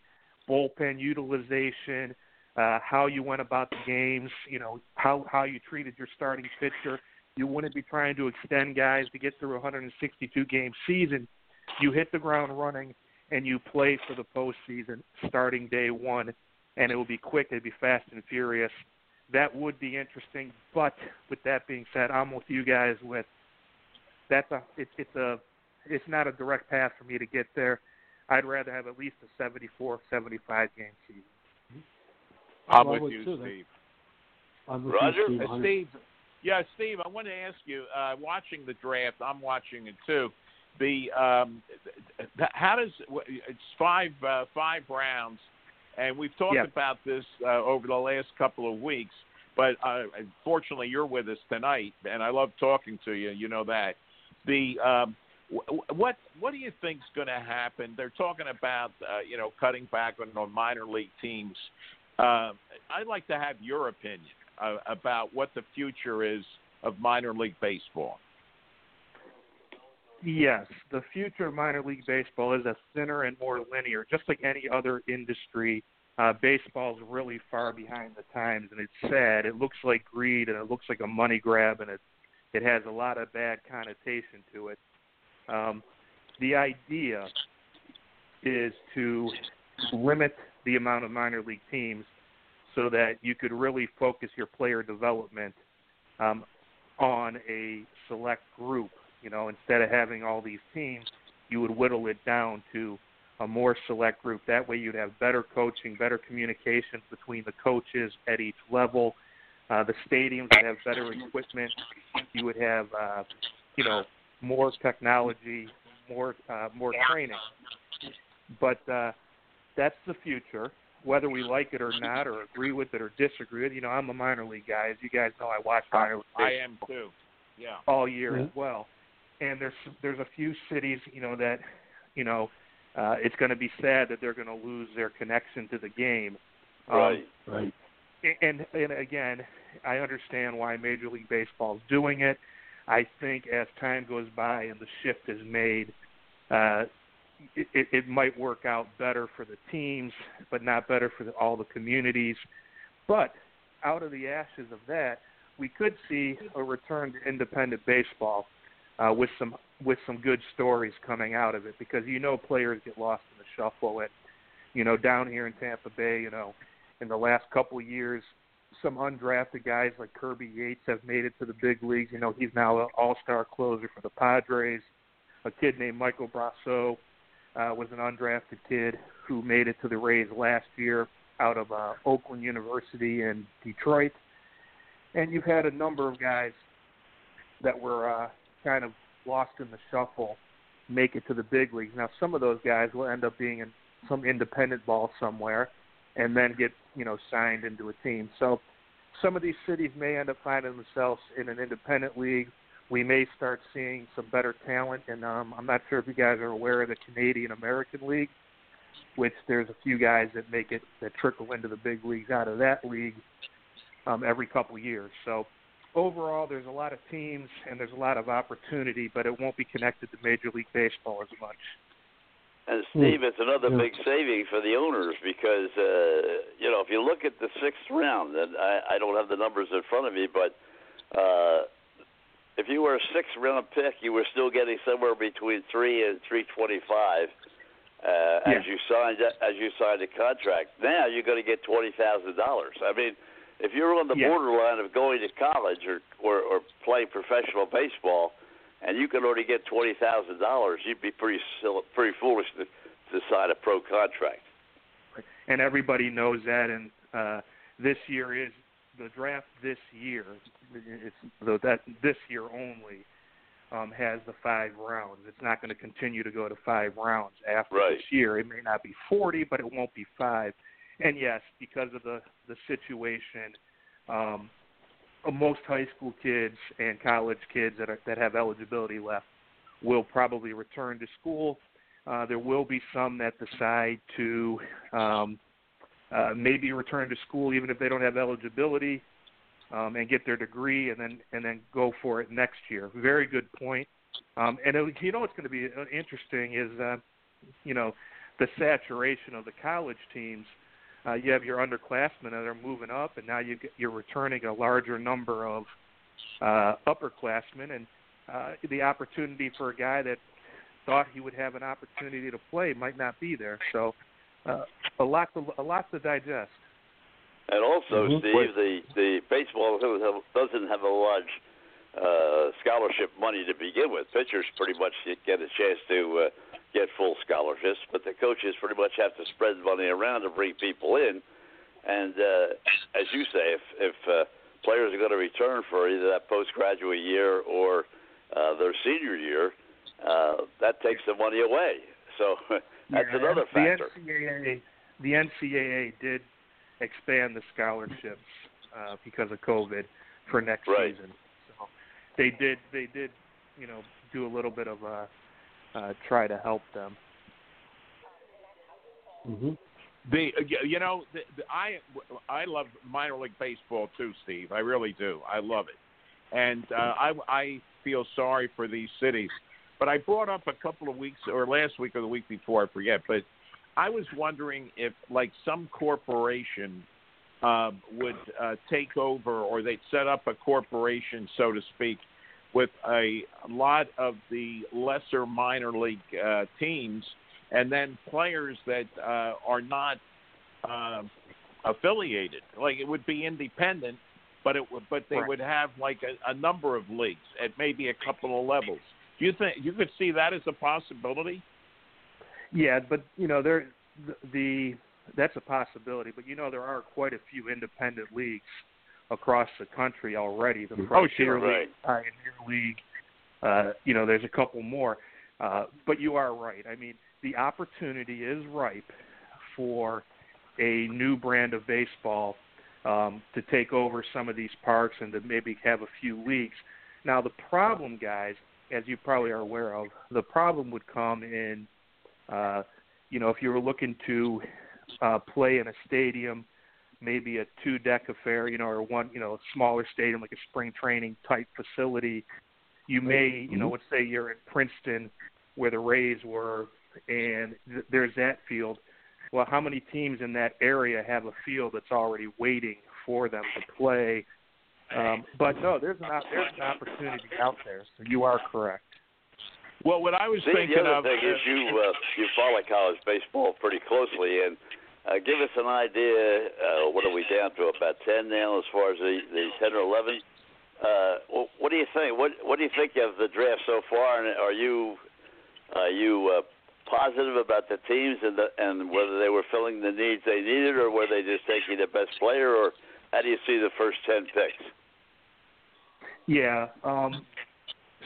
Bullpen utilization, uh, how you went about the games, you know, how how you treated your starting pitcher. You wouldn't be trying to extend guys to get through a 162 game season. You hit the ground running and you play for the postseason starting day one, and it will be quick. It'd be fast and furious. That would be interesting. But with that being said, I'm with you guys. With that's a it's it's a it's not a direct path for me to get there. I'd rather have at least a 74, 75 game season. I'm Well, I with would you, too. Steve. I'm with Roger? you, Steve, 100. Steve, yeah, Steve, I want to ask you. Uh, watching the draft, I'm watching it too. The um, how does it's five uh, five rounds, and we've talked Yeah. about this uh, over the last couple of weeks. But uh, fortunately, you're with us tonight, and I love talking to you. You know that. The um, wh- what what do you think's going to happen? They're talking about uh, you know cutting back on, on minor league teams. Uh, I'd like to have your opinion uh, about what the future is of minor league baseball. Yes, the future of minor league baseball is a thinner and more linear, just like any other industry. Uh, baseball's really far behind the times, and it's sad. It looks like greed, and it looks like a money grab, and it it has a lot of bad connotation to it. Um, the idea is to limit the amount of minor league teams so that you could really focus your player development um, on a select group. You know, instead of having all these teams, you would whittle it down to a more select group. That way, you'd have better coaching, better communications between the coaches at each level. Uh, the stadiums would have better equipment. You would have, uh, you know, more technology, more uh, more training. But uh, that's the future. Whether we like it or not, or agree with it or disagree with, it, you know, I'm a minor league guy. As you guys know, I watch minor league I am too. Yeah. all year Yeah. as well. And there's there's a few cities, you know, that you know, uh, it's going to be sad that they're going to lose their connection to the game. Um, Right. Right. and and again, I understand why Major League Baseball is doing it. I think as time goes by and the shift is made, uh, it, it, it might work out better for the teams, but not better for the, all the communities. But out of the ashes of that, we could see a return to independent baseball uh, with some with some good stories coming out of it because you know players get lost in the shuffle and you know down here in Tampa Bay, you know, in the last couple of years, some undrafted guys like Kirby Yates have made it to the big leagues. You know, he's now an all-star closer for the Padres. A kid named Michael Brosseau uh, was an undrafted kid who made it to the Rays last year out of uh, Oakland University in Detroit. And you've had a number of guys that were uh, kind of lost in the shuffle make it to the big leagues. Now, some of those guys will end up being in some independent ball somewhere, and then get you know signed into a team. So, some of these cities may end up finding themselves in an independent league. We may start seeing some better talent, and um, I'm not sure if you guys are aware of the Canadian American League, which there's a few guys that make it that trickle into the big leagues out of that league um, every couple of years. So overall, there's a lot of teams and there's a lot of opportunity, but it won't be connected to Major League Baseball as much. And Steve, it's another Yeah. big saving for the owners because uh, you know if you look at the sixth round, and I, I don't have the numbers in front of me, but uh, if you were a sixth round pick, you were still getting somewhere between three and three twenty five uh, Yeah. as you signed as you signed a contract. Now you're going to get twenty thousand dollars. I mean, if you're on the Yeah. borderline of going to college or, or or playing professional baseball, and you can already get twenty thousand dollars, you'd be pretty sil- pretty foolish to, to sign a pro contract. and everybody knows that. And uh, this year is the draft. This year, it's though that this year only um, has the five rounds. It's not going to continue to go to five rounds after Right. this year. It may not be forty, but it won't be five. And yes, because of the the situation, um, most high school kids and college kids that are, that have eligibility left will probably return to school. Uh, there will be some that decide to um, uh, maybe return to school even if they don't have eligibility um, and get their degree and then and then go for it next year. Very good point. Um, and it, you know what's going to be uh, interesting is uh, you know the saturation of the college teams. Uh, you have your underclassmen that are moving up, and now you get, you're returning a larger number of uh, upperclassmen, and uh, the opportunity for a guy that thought he would have an opportunity to play might not be there. So uh, a lot to a lot to digest. And also, Mhm. Steve, the the baseball doesn't have, doesn't have a large uh, scholarship money to begin with. Pitchers pretty much get a chance to uh, get full scholarships, but the coaches pretty much have to spread money around to bring people in. And uh, as you say, if if uh, players are going to return for either that postgraduate year or uh, their senior year, uh, that takes the money away. So that's Yeah, another the factor. NCAA, the NCAA did expand the scholarships uh, because of COVID for next Right. season. So they did they did you know do a little bit of a uh, try to help them. hmm The you know the, the, I I love minor league baseball too, Steve. I really do. I love it, and uh, I I feel sorry for these cities. But I brought up a couple of weeks or last week or the week before, I forget. But I was wondering if like some corporation um, would uh, take over, or they'd set up a corporation, so to speak, with a lot of the lesser minor league uh, teams, and then players that uh, are not uh, affiliated. Like it would be independent, but it would, but they Right. would have like a, a number of leagues at maybe a couple of levels. Do you think you could see that as a possibility? Yeah, but you know there the, the that's a possibility, but you know there are quite a few independent leagues across the country already. The Oh, Frontier sure, League, Pioneer League, uh, you know, there's a couple more. Uh, but you are right. I mean, the opportunity is ripe for a new brand of baseball um, to take over some of these parks and to maybe have a few leagues. Now, the problem, guys, as you probably are aware of, the problem would come in, uh, you know, if you were looking to uh, play in a stadium, maybe a two-deck affair, you know, or one, you know, smaller stadium like a spring training type facility. You may, you know, let's say you're in Princeton, where the Rays were, and th- there's that field. Well, how many teams in that area have a field that's already waiting for them to play? Um, but no, there's an there's an opportunity out there. So you are correct. Well, what I was See, thinking the other of thing is you uh, you follow college baseball pretty closely, and uh, give us an idea. Uh, what are we down to? About ten now, as far as the the ten or eleven. Uh, what do you think? What what do you think of the draft so far? And are you are you uh, positive about the teams and the, and whether they were filling the needs they needed, or were they just taking the best player, or how do you see the first ten picks? Yeah. Um,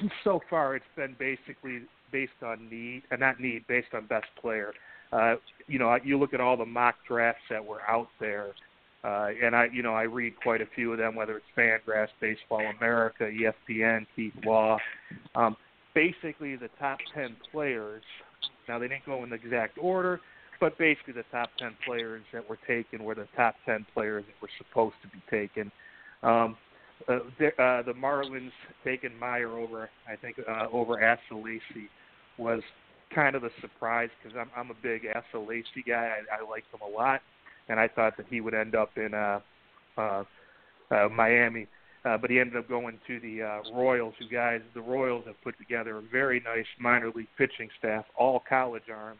so far, it's been basically based on need, uh, not need, based on best player. Uh, you know, you look at all the mock drafts that were out there, uh, and I, you know, I read quite a few of them, whether it's Fangraphs, Baseball America, ESPN, Keith Law. Um, basically, the top ten players. Now, they didn't go in the exact order, but basically, the top ten players that were taken were the top ten players that were supposed to be taken. Um, uh, the, uh, the Marlins taking Meyer over, I think, uh, over Asa Lacy was kind of a surprise because I'm I'm a big Asa Lacy guy. I, I like him a lot, and I thought that he would end up in uh, uh, uh, Miami. Uh, but he ended up going to the uh, Royals. You guys, the Royals have put together a very nice minor league pitching staff, all college arms,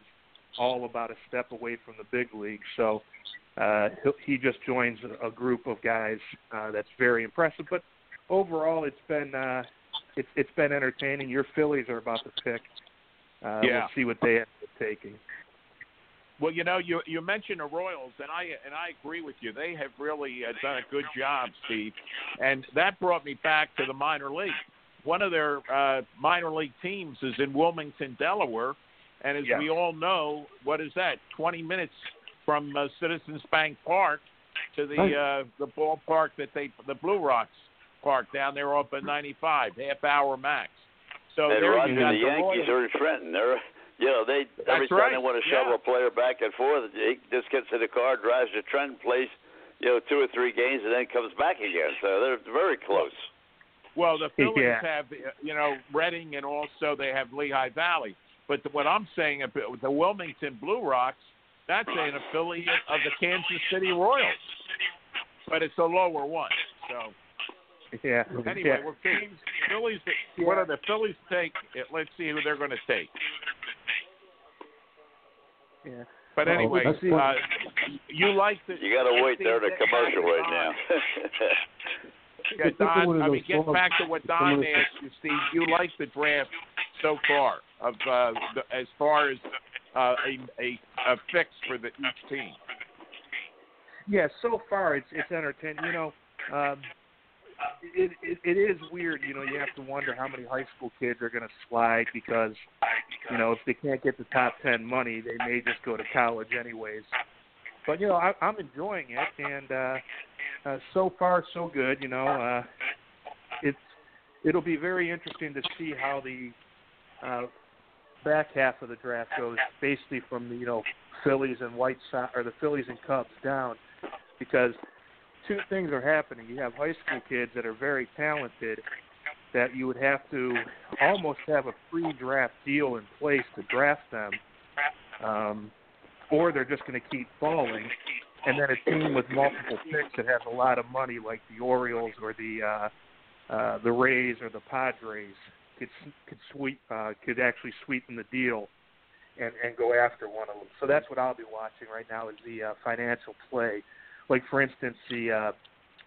all about a step away from the big league. So uh, he just joins a, a group of guys uh, that's very impressive. But overall, it's been uh, it's it's been entertaining. Your Phillies are about to pick. Uh, Yeah. We'll see what they end up taking. Well, you know, you you mentioned the Royals, and I and I agree with you. They have really uh, done a good job, Steve, and that brought me back to the minor league. One of their uh, minor league teams is in Wilmington, Delaware, and as Yeah. we all know, what is that? Twenty minutes from uh, Citizens Bank Park to the uh, the ballpark that they the Blue Rocks Park down there off of 95, half hour max. So and there Roger, you got the the Yankees Royals. are in Trenton. They're you know they every time right, they want to yeah. a player back and forth, he just gets in the car, drives to Trenton, plays you know two or three games, and then comes back again. So they're very close. Well, the Phillies Yeah. have, uh, you know, Reading, and also they have Lehigh Valley. But the, what I'm saying about the Wilmington Blue Rocks, that's an affiliate of the Kansas City Royals, but it's a lower one. So Yeah. anyway, yeah. we're Phillies. Phillies. What are the Phillies take? Let's see who they're going to take. yeah. But Uh-oh, anyway, uh, you like the You got to wait there to commercial right back now. Yeah, Think of one Don, I mean, get back to what Don asked you, Steve. You like the draft so far of uh, the, as far as uh, a, a a fix for the each team. Yeah, so far it's it's entertaining. You know, um, it, it it is weird. You know, you have to wonder how many high school kids are going to slide because, you know, if they can't get the top ten money, they may just go to college anyways. But you know, I, I'm enjoying it, and uh, uh, so far so good. You know, uh, it's it'll be very interesting to see how the uh, back half of the draft goes, basically from the you know Phillies and White Sox or the Phillies and Cubs down, because two things are happening. You have high school kids that are very talented that you would have to almost have a pre-draft deal in place to draft them, um, or they're just going to keep falling. And then a team with multiple picks that has a lot of money, like the Orioles or the uh, uh, the Rays or the Padres, could could sweep uh, could actually sweeten the deal and and go after one of them. So that's what I'll be watching right now is the uh, financial play. Like for instance, the uh,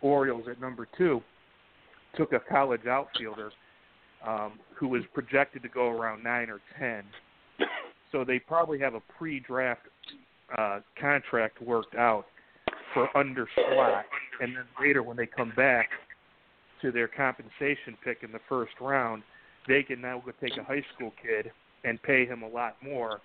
Orioles at number two took a college outfielder um, who was projected to go around nine or ten. So they probably have a pre-draft uh, contract worked out for under slot, and then later when they come back to their compensation pick in the first round, they can now go take a high school kid and pay him a lot more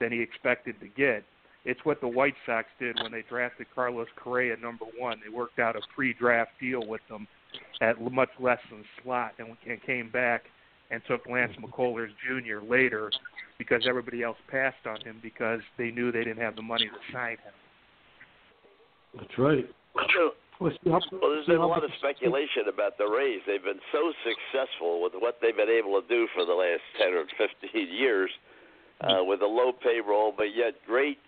than he expected to get. It's what the White Sox did when they drafted Carlos Correa number one. They worked out a pre-draft deal with them at much less than slot, and, and came back and took Lance McCullers Jr. later because everybody else passed on him because they knew they didn't have the money to sign him. That's right. Well, see how- Well, there's see been a lot of speculation about the Rays. They've been so successful with what they've been able to do for the last 10 or 15 years uh, with a low payroll, but yet great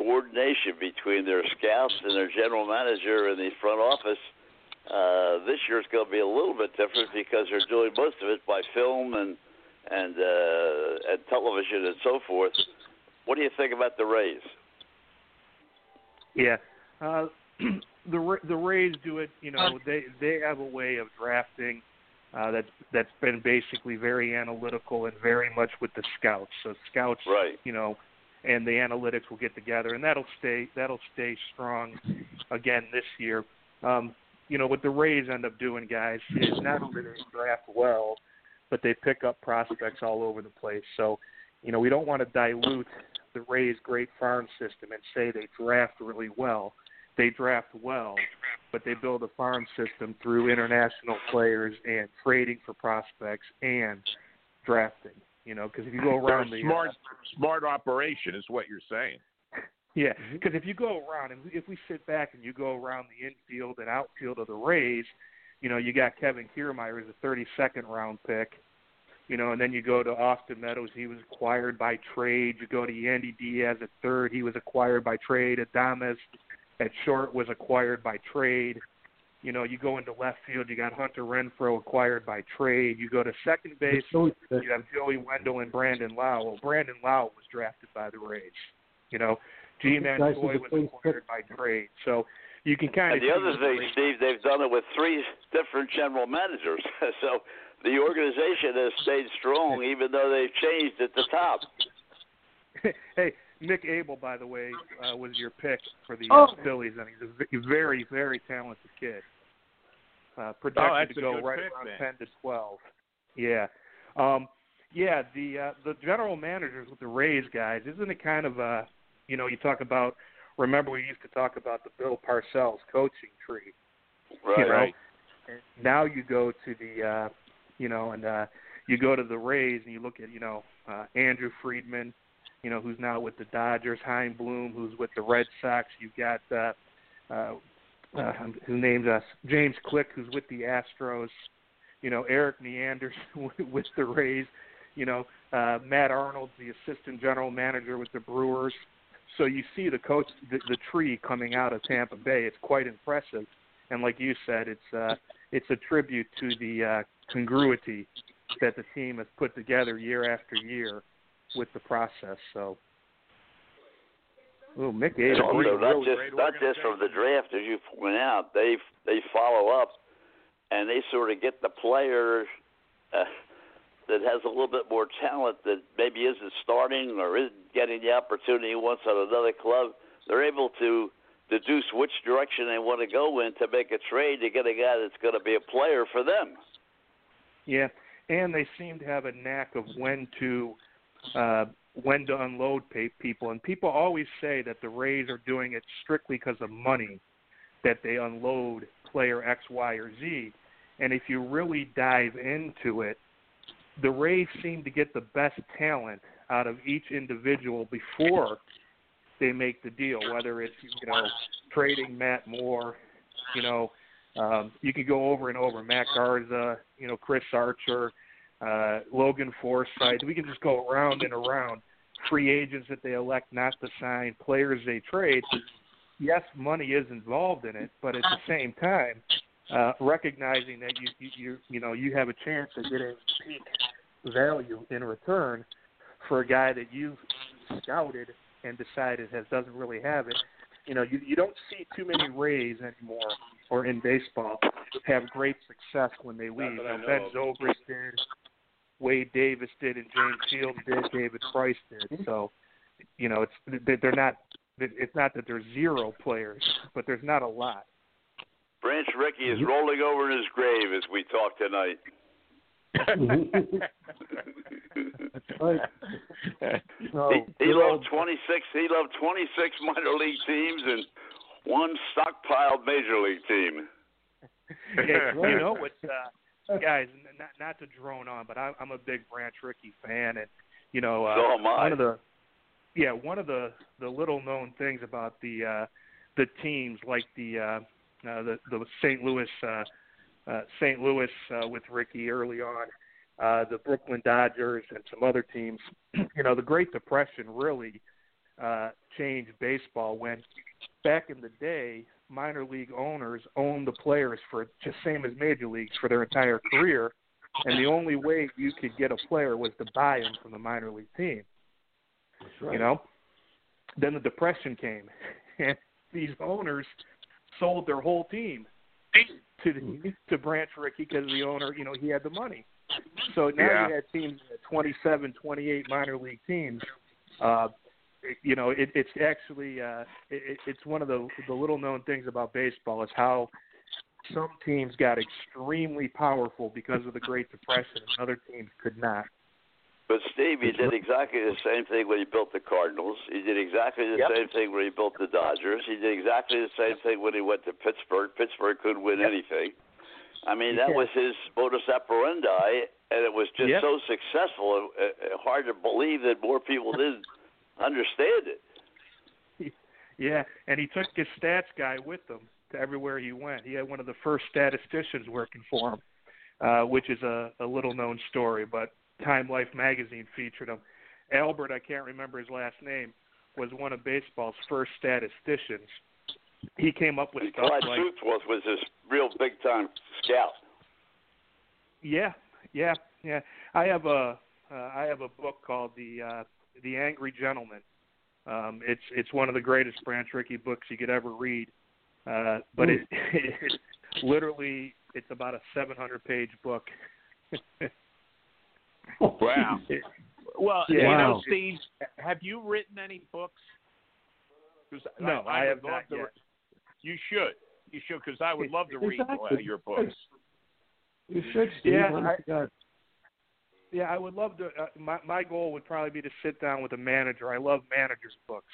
coordination between their scouts and their general manager and the front office. Uh, this year it's going to be a little bit different because they're doing most of it by film and and uh, and television and so forth. What do you think about the Rays? Yeah, uh, the the Rays do it. You know, they they have a way of drafting uh, that's that's been basically very analytical and very much with the scouts. So scouts, Right. you know, and the analytics will get together, and that'll stay that'll stay strong again this year. Um, you know, what the Rays end up doing, guys, is not only they draft well, but they pick up prospects all over the place. So, you know, we don't want to dilute the Rays' great farm system and say they draft really well. They draft well, but they build a farm system through international players and trading for prospects and drafting. You know, because if you go around the uh, smart smart operation is what you're saying. yeah, mm-hmm. because if you go around and if we sit back and you go around the infield and outfield of the Rays, you know, you got Kevin Kiermaier as a 32nd round pick. You know, and then you go to Austin Meadows, he was acquired by trade. You go to Yandy Diaz at third, he was acquired by trade. Adames at short was acquired by trade. You know, you go into left field, you got Hunter Renfroe acquired by trade. You go to second base, you have Joey Wendle and Brandon Lowe. Well, Brandon Lowe was drafted by the Rays. You know, Ji-Man Choi was acquired by trade. So you can kind And of the other thing, Rays- Steve, they've done it with three different general managers. so the organization has stayed strong, even though they've changed at the top. hey, Mick Abel, by the way, uh, was your pick for the Oh. Phillies, and he's a very, very talented kid. Uh, projected that's to go right pick, around then. ten to twelve. Yeah, um, yeah. The uh, the general managers with the Rays guys, isn't it kind of uh, you know, you talk about. Remember, we used to talk about the Bill Parcells coaching tree. Right. You know, Right. and now you go to the uh you know and uh you go to the Rays and you look at you know uh Andrew Friedman you know who's now with the Dodgers Chaim Bloom who's with the Red Sox you've got uh uh, uh his name's us James Click who's with the Astros you know Erik Neander with the Rays you know uh Matt Arnold, the assistant general manager with the Brewers. So you see the coach the, the tree coming out of Tampa Bay. It's quite impressive. And like you said, it's uh, it's a tribute to the uh, congruity that the team has put together year after year with the process. So, Mick And Abel, also, really not great just not just from the draft, as you point out, they they follow up, and they sort of get the player uh, that has a little bit more talent that maybe isn't starting or isn't getting the opportunity once at another club. They're able to deduce which direction they want to go in to make a trade to get a guy that's going to be a player for them. Yeah, and they seem to have a knack of when to uh, when to unload pay people. And people always say that the Rays are doing it strictly because of money, that they unload player X, Y, or Z. And if you really dive into it, the Rays seem to get the best talent out of each individual before they make the deal. Whether it's you know trading Matt Moore, you know um, you could go over and over Matt Garza, you know Chris Archer, uh, Logan Forsythe. We can just go around and around. Free agents that they elect not to sign, players they trade. Yes, money is involved in it, but at the same time, uh, recognizing that you, you you you know you have a chance of getting peak value in return for a guy that you've scouted and decided has doesn't really have it. You know, you you don't see too many Rays anymore, or in baseball, have great success when they leave. Now, know ben. Zobrist did, Wade Davis did, and James Shields did, David Price did. So, you know, it's they- they're not. It's not that there's zero players, but there's not a lot. Branch Rickey is Mm-hmm. rolling over in his grave as we talk tonight. That's right. No, he he loved 26. He loved 26 minor league teams and one stockpiled major league team. Yeah, you know what, uh, guys? Not not to drone on, but I, I'm a big Branch Rickey fan, and you know, uh, So am I. one of the yeah, one of the the little known things about the uh, the teams like the uh, uh, the the St. Louis uh, uh, St. Louis uh, with Rickey early on, uh, the Brooklyn Dodgers, and some other teams. you know, the Great Depression really uh, changed baseball when back in the day minor league owners owned the players for just same as major leagues for their entire career, and the only way you could get a player was to buy him from the minor league team. You know, then the depression came, and these owners sold their whole team to the, to Branch Rickey because the owner, you know, he had the money. So now Yeah. you had teams, 27, 28 minor league teams. Uh, you know, it, it's actually uh, it, it's one of the the little known things about baseball is how some teams got extremely powerful because of the Great Depression, and other teams could not. But Steve, he did exactly the same thing when he built the Cardinals. He did exactly the Yep. same thing when he built the Dodgers. He did exactly the same thing when he went to Pittsburgh. Pittsburgh couldn't win anything. I mean, that Yeah. was his modus operandi, and it was just Yep. so successful. Uh, uh, hard to believe that more people didn't understand it. Yeah, and he took his stats guy with him to everywhere he went. He had one of the first statisticians working for him, uh, which is a, a little known story. But Time Life magazine featured him. Albert, I can't remember his last name, was one of baseball's first statisticians. He came up with And stuff Clyde like Sukeforth was this real big time scout. Yeah, yeah, yeah. I have a uh, I have a book called the uh, the Angry Gentleman. Um, it's it's one of the greatest Branch Rickey books you could ever read. Uh, but it, it literally it's about a 700 page book. Wow. Well, Yeah. you know, Steve, have you written any books? 'Cause No, I would have not to yet. re- You should. You should, because I would love to read Exactly. your books. You should, Steve. Yeah, I- to God. Yeah, I would love to. Uh, my my goal would probably be to sit down with a manager. I love managers' books.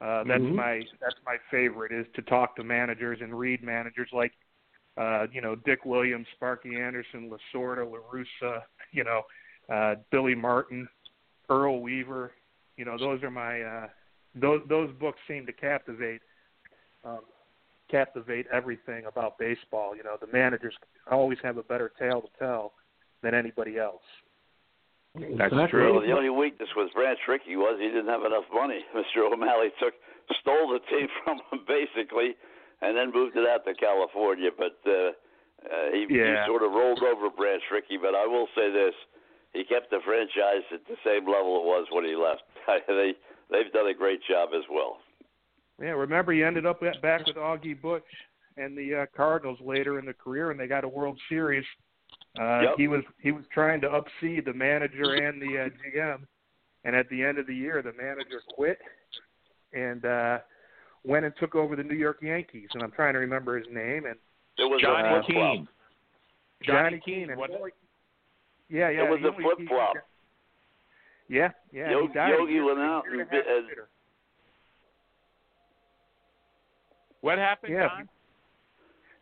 Uh, that's Mhm. my that's my favorite is to talk to managers and read managers like, uh, you know, Dick Williams, Sparky Anderson, Lasorda, La Russa, you know, uh, Billy Martin, Earl Weaver. You know, those are my uh, those those books seem to captivate um, captivate everything about baseball. You know, the managers always have a better tale to tell than anybody else. That's Exactly. true. Well, the only weakness with Branch Rickey was he didn't have enough money. Mr. O'Malley took stole the team from him basically, and then moved it out to California. But uh, uh, he, Yeah. he sort of rolled over Branch Rickey. But I will say this: he kept the franchise at the same level it was when he left. they they've done a great job as well. Yeah, remember he ended up back with Augie Busch and the uh, Cardinals later in the career, and they got a World Series. Uh, Yep. He was he was trying to upseed the manager and the uh, GM, and at the end of the year, the manager quit and uh, went and took over the New York Yankees. And I'm trying to remember his name and It was Johnny a flip flop. Keane. Johnny, Johnny Keane. Keane, And what- yeah, yeah, It was a flip flop. Yeah, yeah. Yo- he died a Yogi went out year and and bit- later. What happened, Yeah. Don?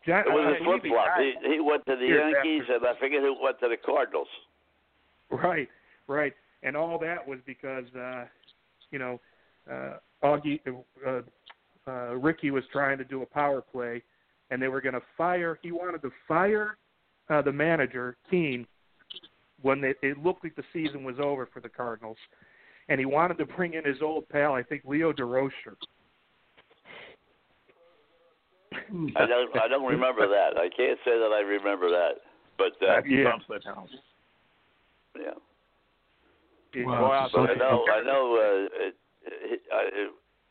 John, It was a flip flop. He, he went to the Yankees, and I forget who went to the Cardinals. Right, right, and all that was because uh, you know uh, Augie, uh, uh, Rickey was trying to do a power play, and they were going to fire. He wanted to fire uh, the manager Keane when they, it looked like the season was over for the Cardinals, and he wanted to bring in his old pal, I think Leo Durocher. I don't I don't remember that. I can't say that I remember that. But uh, That's Yeah. something else. yeah. Wow. Well, But I know I know. Uh, it, it, I, it,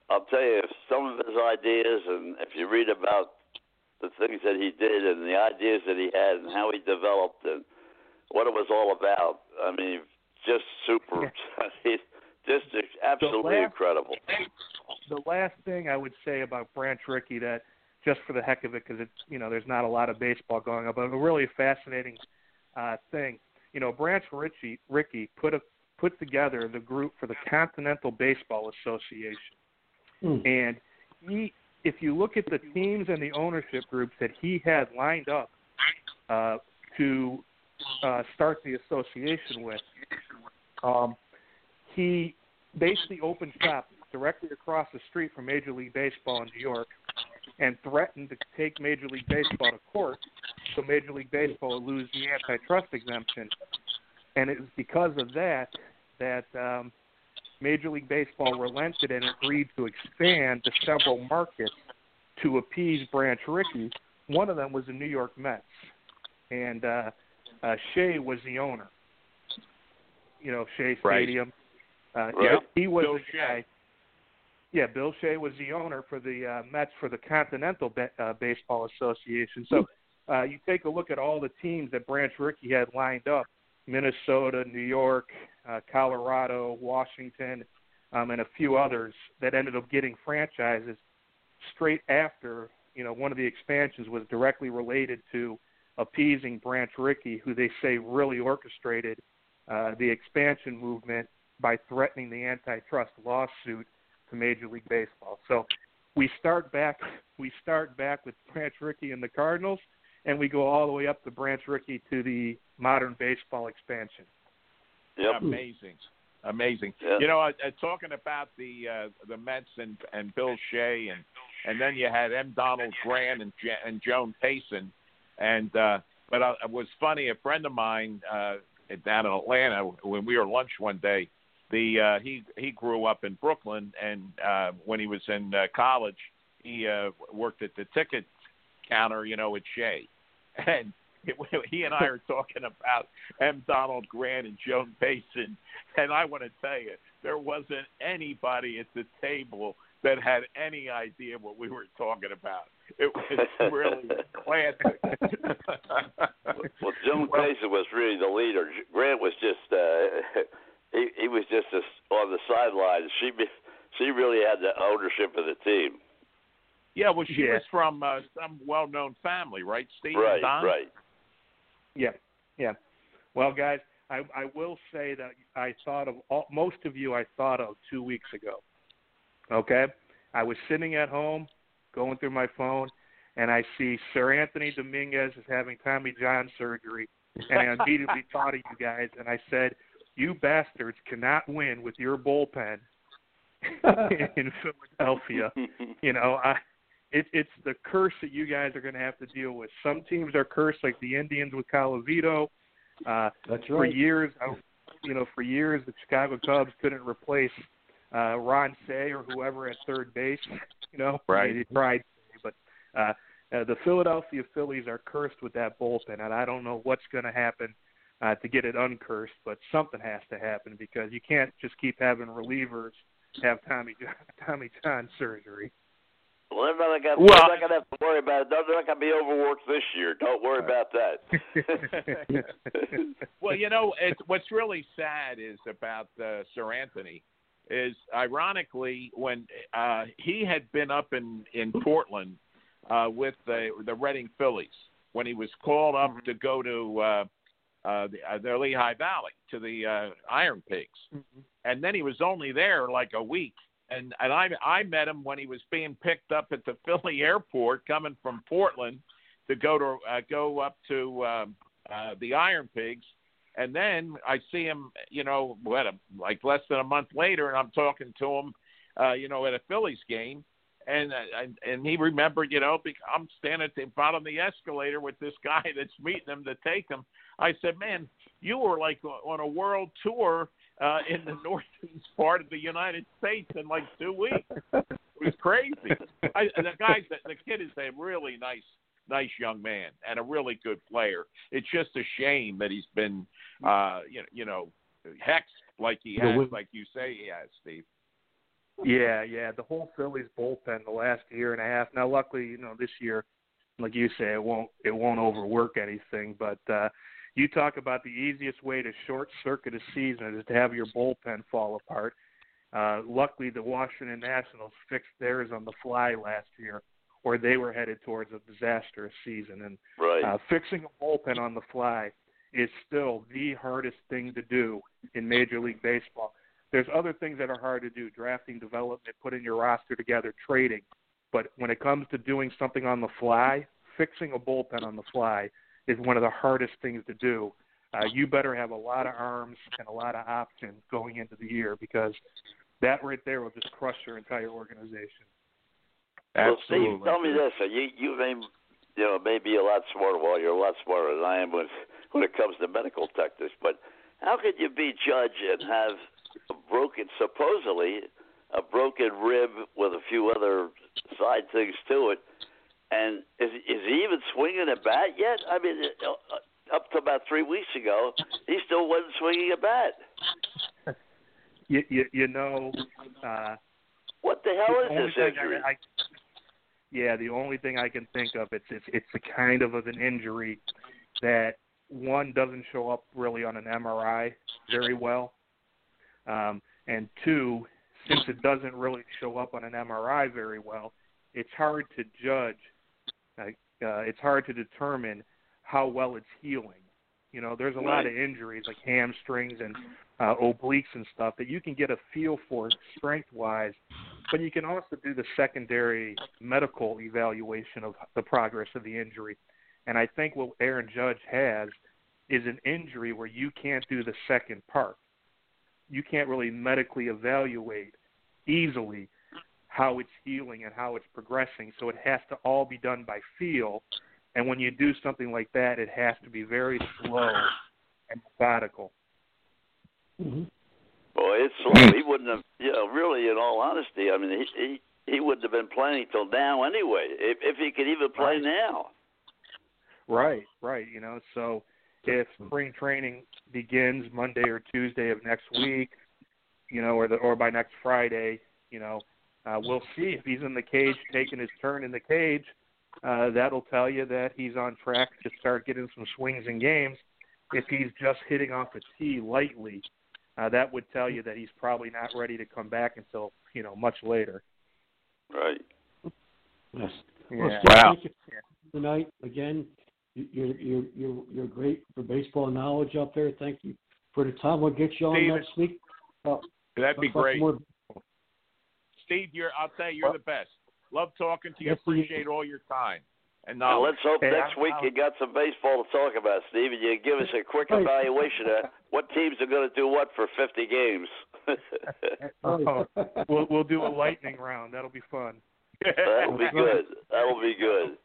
I'll tell you some of his ideas, and if you read about the things that he did and the ideas that he had and how he developed and what it was all about. I mean, just super. He's just absolutely last- incredible. the last thing I would say about Branch Rickey that just for the heck of it, because it's you know there's not a lot of baseball going on, but a really fascinating uh, thing. You know, Branch Rickey Rickey put a put together the group for the Continental Baseball Association, Hmm. and he, if you look at the teams and the ownership groups that he had lined up uh, to uh, start the association with, um, he basically opened shop directly across the street from Major League Baseball in New York and threatened to take Major League Baseball to court so Major League Baseball would lose the antitrust exemption. And it was because of that that um, Major League Baseball relented and agreed to expand to several markets to appease Branch Rickey. One of them was the New York Mets, and uh, uh, Shea was the owner. You know, Shea Right. Stadium. Uh, Right. He was Bill the guy. Yeah, Bill Shea was the owner for the uh, Mets for the Continental Ba- uh, Baseball Association. So uh, you take a look at all the teams that Branch Rickey had lined up: Minnesota, New York, uh, Colorado, Washington, um, and a few others that ended up getting franchises straight after. You know, one of the expansions was directly related to appeasing Branch Rickey, who they say really orchestrated uh, the expansion movement by threatening the antitrust lawsuit to Major League Baseball. So we start back we start back with Branch Rickey and the Cardinals and we go all the way up to Branch Rickey to the modern baseball expansion. Yep. Amazing, amazing. Yeah. You know, uh, uh, talking about the uh, the Mets and and Bill Shea and and then you had M. Donald Grant and J- and Joan Payson, and uh, but uh, it was funny. A friend of mine uh, down in Atlanta when we were lunch one day. The uh, he he grew up in Brooklyn, and uh, when he was in uh, college, he uh, worked at the ticket counter, you know, at Shea, and he and I are talking about M. Donald Grant and Joan Payson, and I want to tell you, there wasn't anybody at the table that had any idea what we were talking about. It was really classic. well, Joan Well- Payson was really the leader. Grant was just uh, he he was just a, on the sidelines. She she really had the ownership of the team. yeah, well, she Yeah. was from uh, some well-known family, right, Steve? Right, Don? right. Yeah, yeah. Well, guys, I, I will say that I thought of all, most of you. I thought of two weeks ago. Okay, I was sitting at home, going through my phone, and I see Seranthony Dominguez is having Tommy John surgery, and I immediately thought of you guys, and I said, "You bastards cannot win with your bullpen in Philadelphia." you know, I it, it's the curse that you guys are going to have to deal with. Some teams are cursed, like the Indians with Colavito. Uh, That's for years, I, you know, for years the Chicago Cubs couldn't replace uh, Ron Say or whoever at third base. You know, Right. They tried, but uh, uh, the Philadelphia Phillies are cursed with that bullpen, and I don't know what's going to happen uh, to get it uncursed, but something has to happen because you can't just keep having relievers have Tommy John, Tommy John surgery. Well, they're not gonna, Well- they're not gonna have to worry about it. They're not gonna be overworked this year. Don't worry about that. Well, you know, it's, what's really sad is about uh, Seranthony is ironically when uh, he had been up in in Portland uh, with the the Reading Phillies when he was called up to go to uh, uh, the, uh, the Lehigh Valley to the uh, Iron Pigs, and then he was only there like a week. And and I I met him when he was being picked up at the Philly airport coming from Portland to go to uh, go up to um, uh, the Iron Pigs, and then I see him, you know, what a, like less than a month later, and I'm talking to him, uh, you know, at a Phillies game, and uh, and and he remembered, you know, I'm standing at the bottom of the escalator with this guy that's meeting him to take him. I said, man, you were like on a world tour uh, in the northeast part of the United States in like two weeks. It was crazy. I, the guy, the, the kid is a really nice, nice young man and a really good player. It's just a shame that he's been, uh, you know, you know, hexed like he has, like you say he has, Steve. Yeah, yeah. The whole Phillies bullpen the last year and a half. Now, luckily, you know, this year, like you say, it won't it won't overwork anything. But uh, you talk about the easiest way to short circuit a season is to have your bullpen fall apart. Uh, luckily, the Washington Nationals fixed theirs on the fly last year, or they were headed towards a disastrous season. And right. uh, fixing a bullpen on the fly is still the hardest thing to do in Major League Baseball. There's other things that are hard to do: drafting, development, putting your roster together, trading. But when it comes to doing something on the fly, fixing a bullpen on the fly is one of the hardest things to do. Uh, you better have a lot of arms and a lot of options going into the year because that right there will just crush your entire organization. Absolutely. Well, Steve, tell me this: uh, you you may you know may be a lot smarter. Well, you're a lot smarter than I am when when it comes to medical techniques. But how could you be judge and have a broken, supposedly a broken rib with a few other side things to it? And is is he even swinging a bat yet? I mean, uh, up to about three weeks ago, he still wasn't swinging a bat. You you, you know. Uh, What the hell the is this injury? I, I, yeah, the only thing I can think of it's it's it's the kind of of an injury that one doesn't show up really on an MRI very well, um, and two, since it doesn't really show up on an MRI very well, it's hard to judge. Uh, it's hard to determine how well it's healing. You know, there's a lot of injuries like hamstrings and uh, obliques and stuff that you can get a feel for strength wise, but you can also do the secondary medical evaluation of the progress of the injury. And I think what Aaron Judge has is an injury where you can't do the second part. You can't really medically evaluate easily how it's healing and how it's progressing. So it has to all be done by feel. And when you do something like that, it has to be very slow and methodical. Mm-hmm. Boy, it's slow. He wouldn't have, you know, really, in all honesty, I mean, he he, he wouldn't have been playing till now anyway, if if he could even play Right. now. Right, right. You know, so if spring training begins Monday or Tuesday of next week, you know, or the or by next Friday, you know, uh, we'll see if he's in the cage taking his turn in the cage. Uh, that'll tell you that he's on track to start getting some swings and games. If he's just hitting off the tee lightly, uh, that would tell you that he's probably not ready to come back until you know much later. Right. Yes. Yeah. Well, Steve, Wow. you tonight again. you- You're you're you're you're great for baseball knowledge up there. Thank you for the time. We'll get you on Steven. next week. Uh, That'd be great. more- Steve, you're I'll tell you, you're the best. Love talking to you. Yes, Appreciate all your time. And Now knowledge. let's hope Hey, next I'm- week I'm- you got some baseball to talk about, Steve, and you give us a quick evaluation of what teams are going to do what for 50 games. Oh, oh, we'll we'll do a lightning round. That'll be fun. That'll be good. That'll be good.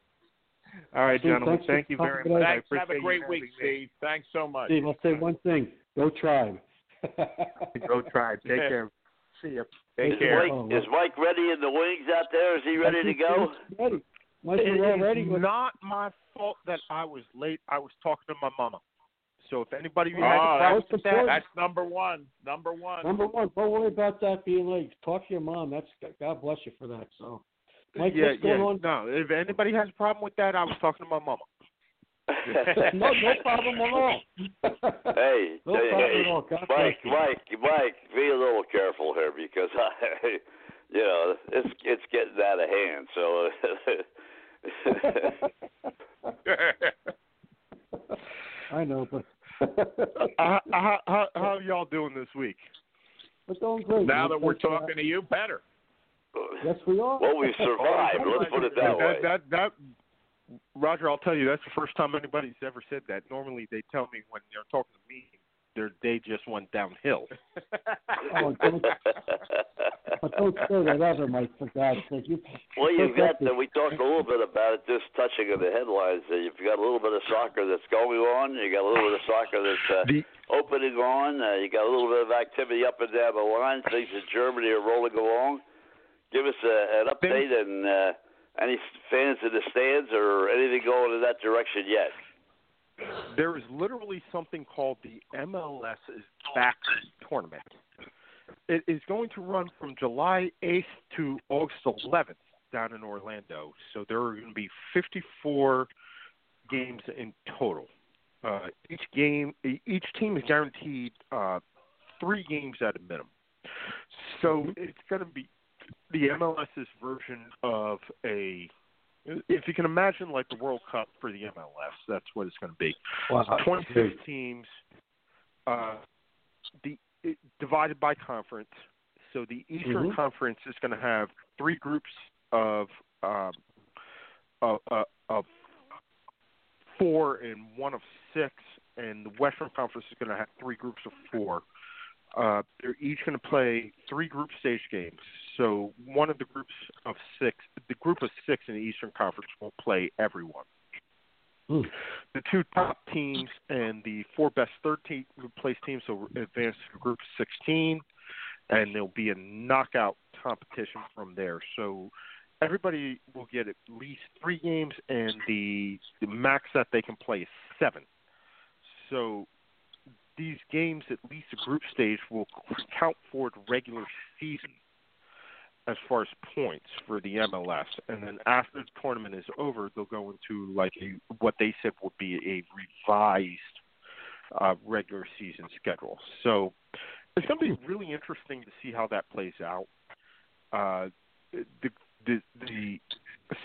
All right, Steve, gentlemen. Thank you very much. Thanks. Have a great week, having me. Steve. Thanks so much. Steve, I'll say one thing. Go Tribe. Go Tribe. Take care. See you. Take Is care. Mike, is Mike ready in the wings out there? Is he ready to go? Ready. Mike, It you're is ready. Let's- not my fault that I was late. I was talking to my mama. So if anybody has Oh, a problem that's with that. That's number one. Number one. Number one, don't worry about that being late. Talk to your mom. That's God bless you for that. So, Mike, yeah, what's going yeah. on? No, if anybody has a problem with that, I was talking to my mama. no, no problem at all. Hey, No hey, problem hey, at all. God Mike. Mike, Mike, be a little careful here because I, you know, it's it's getting out of hand. So. I know, but Uh, how, how, how y'all doing this week? we're doing great. now that we're talking to you, better. Yes, we are. Well, we survived. Let's put it that way. that, that, Roger, I'll tell you, that's the first time anybody's ever said that. Normally, they tell me when they're talking to me, their day just went downhill. Oh, don't, but don't say that ever, Mike. For God's sake, you. Well, you've got. the, Uh, we talked a little bit about it, just touching on the headlines. Uh, you've got a little bit of soccer that's going on. You got a little bit of soccer that's uh, The- opening on. Uh, you got a little bit of activity up and down the line. Things in Germany are rolling along. Give us a, an update and uh, any fans in the stands or anything going in that direction yet. there is literally something called the MLS is back tournament. It is going to run from July 8th to August 11th down in Orlando. So there are going to be 54 games in total. Uh, each game, each team is guaranteed uh, three games at a minimum. So it's going to be the MLS's version of a if you can imagine like the World Cup for the MLS, that's what it's going to be. Wow. 26 teams, uh, the it, divided by conference. So the Eastern Mhm. Conference is going to have three groups of um, of, uh, of four and one of six, and the Western Conference is going to have three groups of four. Uh, they're each going to play three group stage games. So one of the groups of six, the group of six in the Eastern Conference will play everyone. Hmm. The two top teams and the four best 13th place teams will advance to the group of 16, and there'll be a knockout competition from there. So everybody will get at least three games, and the, the max that they can play is seven. So these games, at least the group stage, will count for the regular season as far as points for the MLS. And then after the tournament is over, they'll go into like a what they said would be a revised uh, regular season schedule. So it's going to be really interesting to see how that plays out. Uh, the, the the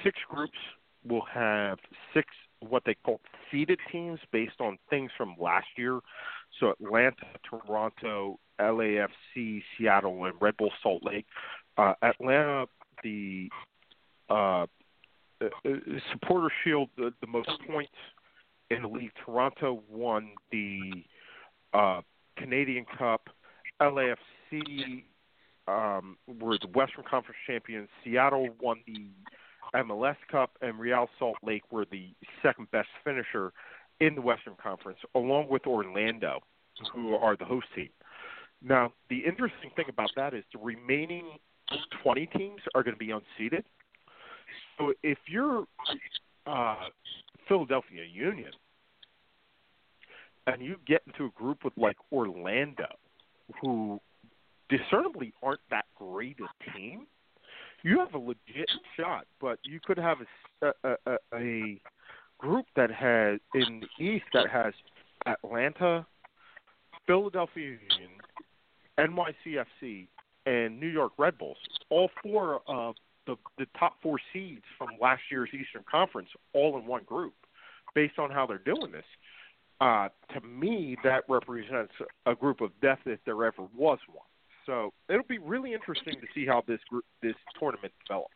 six groups will have six what they call seeded teams based on things from last year. So Atlanta, Toronto, LAFC, Seattle, and Red Bull Salt Lake. Uh, Atlanta, the uh, uh, supporter shield, the, the most points in the league. Toronto won the uh, Canadian Cup. LAFC um, were the Western Conference champions. Seattle won the MLS Cup, and Real Salt Lake were the second best finisher in the Western Conference, along with Orlando, who are the host team. Now, the interesting thing about that is the remaining 20 teams are going to be unseeded. So if you're uh, Philadelphia Union and you get into a group with like Orlando, who discernibly aren't that great a team, you have a legit shot. But you could have a, a, a, a group that has in the East that has Atlanta, Philadelphia Union, NYCFC, and New York Red Bulls. All four of the the top four seeds from last year's Eastern Conference, all in one group, based on how they're doing this. Uh, to me, that represents a group of death if there ever was one. So it'll be really interesting to see how this group, this tournament develops.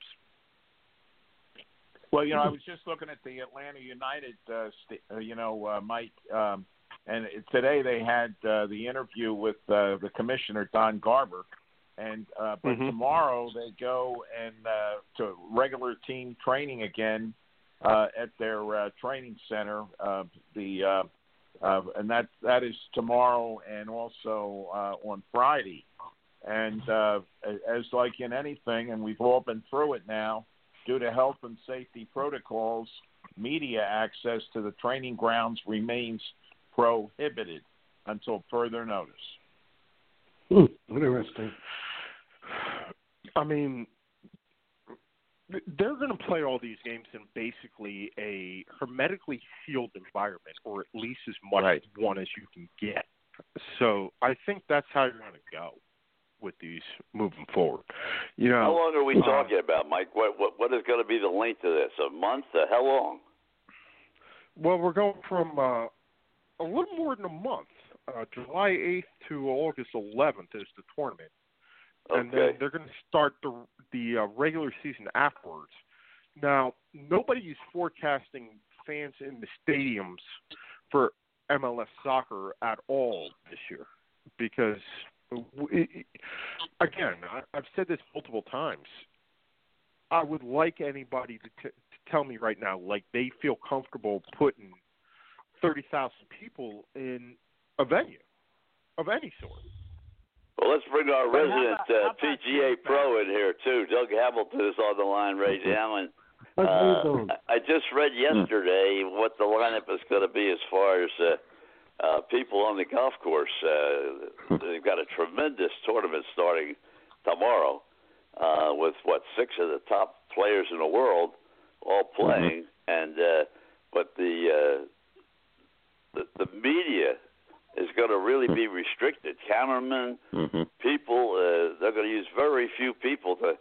Well, you know, I was just looking at the Atlanta United, uh, st- uh, you know, uh, Mike, um, and today they had uh, the interview with uh, the commissioner Don Garber, and uh, but Mhm. tomorrow they go and uh, to regular team training again uh, at their uh, training center. Uh, the uh, uh, and that that is tomorrow and also uh, on Friday. And uh, as like in anything, and we've all been through it now, due to health and safety protocols, media access to the training grounds remains prohibited until further notice. Hmm, interesting. I mean, they're going to play all these games in basically a hermetically sealed environment, or at least as much Right. one as you can get. So I think that's how you're going to go with these moving forward. You know, How long are we uh, talking about, Mike? What what what is going to be the length of this? A month? Uh, how long? Well, we're going from uh, a little more than a month. Uh, July 8th to August 11th is the tournament, and then they're going to start the the uh, regular season afterwards. Now, nobody is forecasting fans in the stadiums for MLS soccer at all this year because, it- again, I, I've said this multiple times. I would like anybody to, t- to tell me right now, like they feel comfortable putting thirty thousand people in a venue of any sort. Well, let's bring our But resident about- uh, PGA pro in here too. Doug Hamilton is on the line right now, and uh. I I just read yesterday what the lineup is going to be as far as uh, uh, people on the golf course. Uh, they've got a tremendous tournament starting tomorrow uh, with what six of the top players in the world all playing, and uh, but the, uh, the the media is going to really be restricted. Cameramen, Mm-hmm. people, uh, they're going to use very few people to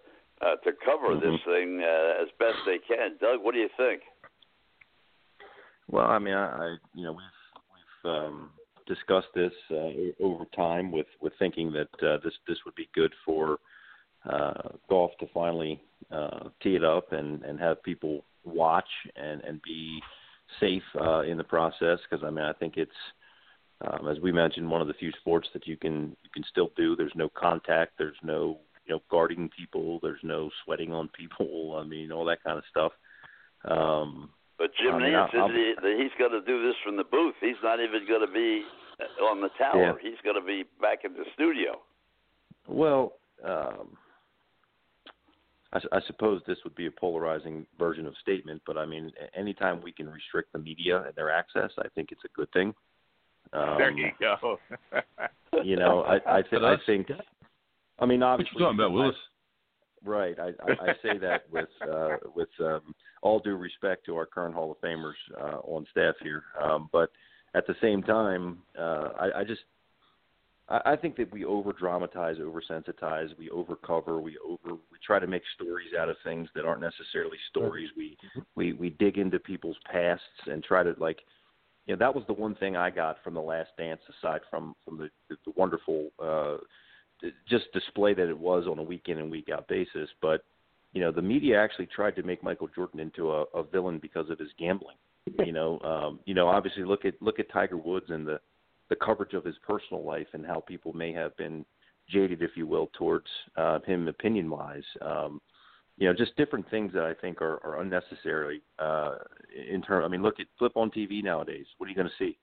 uh, to cover this thing uh, as best they can. Doug, what do you think? Well, I mean, I, I you know we've we've um, discussed this uh, over time with with thinking that uh, this this would be good for uh, golf to finally uh, tee it up and and have people watch and and be safe uh, in the process because I mean I think it's um, as we mentioned one of the few sports that you can you can still do. There's no contact. There's no you know guarding people. There's no sweating on people. I mean all that kind of stuff. Um, But Jim I mean, Nance, I- he, that he's going to do this from the booth. He's not even going to be uh, on the tower. Yeah. He's going to be back in the studio. Well, um, I, I suppose this would be a polarizing version of statement, but I mean, anytime we can restrict the media and their access, I think it's a good thing. Um, there you go. you know, I, I, th- I think. I mean, What obviously, you talking about, Willis? Right. I, I, I say that with uh, with um, all due respect to our current Hall of Famers uh, on staff here, um, but at the same time, uh, I, I just I, I think that we over dramatize, over sensitize, we over cover, we over we try to make stories out of things that aren't necessarily stories. We we we dig into people's pasts and try to like you know that was the one thing I got from the Last Dance, aside from from the the, wonderful. Uh, just display that it was on a week in and week out basis. But you know, the media actually tried to make Michael Jordan into a, a villain because of his gambling. You know, um, you know, obviously look at look at Tiger Woods and the the coverage of his personal life and how people may have been jaded, if you will, towards uh, him opinion wise. Um, you know, just different things that I think are, are unnecessary. Uh, in terms, I mean, look at flip on TV nowadays. What are you going to see?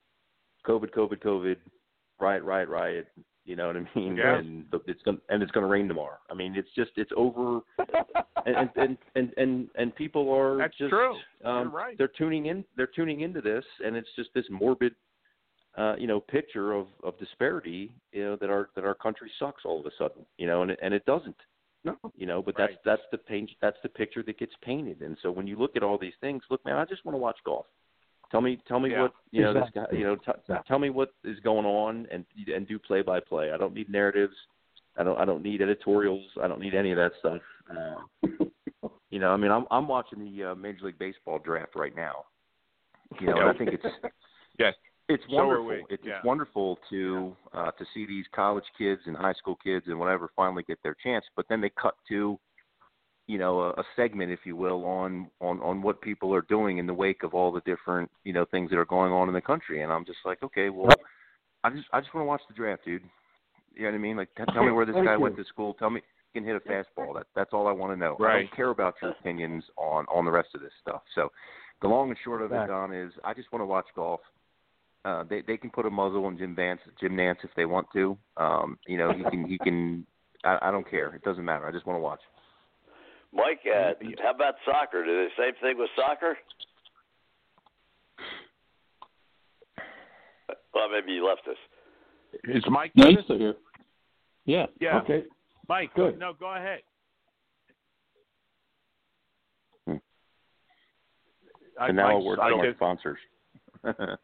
COVID, COVID, COVID, riot, riot, riot. You know what I mean? Yeah. And the, it's going and it's going to rain tomorrow. I mean, it's just it's over, and, and and and and people are That's just true. um, right. they're tuning in. They're tuning into this, and it's just this morbid, uh, you know, picture of of disparity. You know that our that our country sucks all of a sudden. You know, and and it doesn't. No. You know, but Right. that's that's the paint. That's the picture that gets painted. And so when you look at all these things, look, man, I just want to watch golf. Tell me, tell me Yeah. what you know. Exactly. This guy, you know, t- tell me what is going on, and and do play by play. I don't need narratives. I don't. I don't need editorials. I don't need any of that stuff. Uh, you know, I mean, I'm I'm watching the uh, Major League Baseball draft right now. You know, and I think it's Yes. It's wonderful. we, It's, yeah. it's wonderful to uh, to see these college kids and high school kids and whatever finally get their chance. But then they cut to, you know, a, a segment, if you will, on on on what people are doing in the wake of all the different you know things that are going on in the country. And I'm just like, okay, well, I just I just want to watch the draft, dude. You know what I mean? Like, t- tell me where this guy you. went to school. Tell me he can hit a fastball. That that's all I want to know. I don't care about your opinions on on the rest of this stuff. So, the long and short of it, Don, is I just want to watch golf. Uh, they they can put a muzzle on Jim Vance, Jim Nance if they want to. Um, you know, he can he can. I, I don't care. It doesn't matter. I just want to watch. Mike, uh, how about soccer? Do the same thing with soccer? Well, maybe you left us. Is Mike No, with he's us? still here. Yeah. Yeah. Okay. Mike, Good. no, go ahead. Hmm. I- And now Mike's- a word I from sponsors.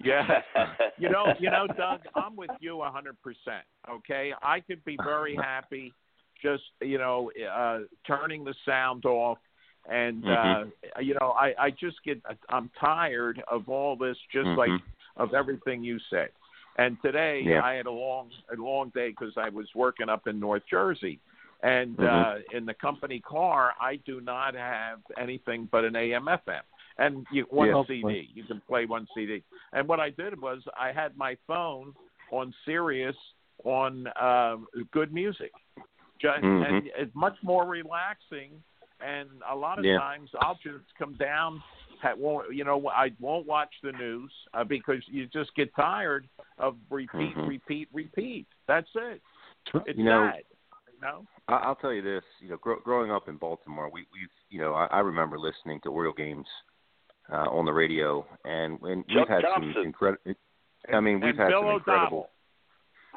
Yeah. you know, you know, Doug, I'm with you hundred percent. Okay, I could be very happy just you know uh, turning the sound off, and Mhm. uh, you know, I I just get I'm tired of all this, just like Mhm. of everything you said. And today Yeah. I had a long a long day because I was working up in North Jersey. And Mhm. uh, in the company car, I do not have anything but an AM/FM, and you, one Yeah. CD. You can play one CD. And what I did was I had my phone on Sirius on um, good music, just, Mhm. and it's much more relaxing. And a lot of Yeah. times I'll just come down. Won't you know? I won't watch the news uh, because you just get tired of repeat, Mhm. repeat, repeat. That's it. It's You know, sad. You know. I- I'll tell you this. You know, gr- growing up in Baltimore, we, we've you know I, I remember listening to Oriole games uh, on the radio, and, and we've had Thompson. some incredible. I mean, we've and had Bill some incredible.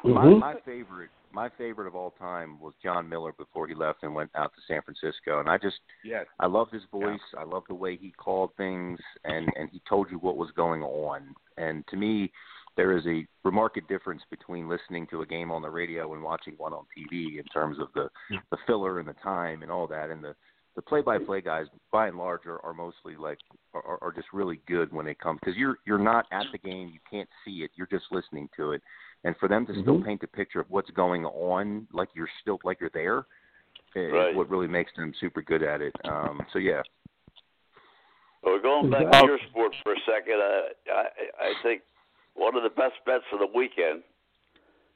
My, Mhm. my favorite, my favorite of all time was Jon Miller before he left and went out to San Francisco, and I just Yes. I loved his voice. I loved the way he called things, and and he told you what was going on. And to me, there is a remarkable difference between listening to a game on the radio and watching one on TV in terms of the the filler and the time and all that. And the the play-by-play guys, by and large, are, are mostly like are, are just really good when it comes because you're you're not at the game, you can't see it, you're just listening to it. And for them to still Mhm. paint a picture of what's going on, like you're still like you're there, is Right. what really makes them super good at it. Um, so yeah, Well, going back to your sport for a second, uh, I I think one of the best bets of the weekend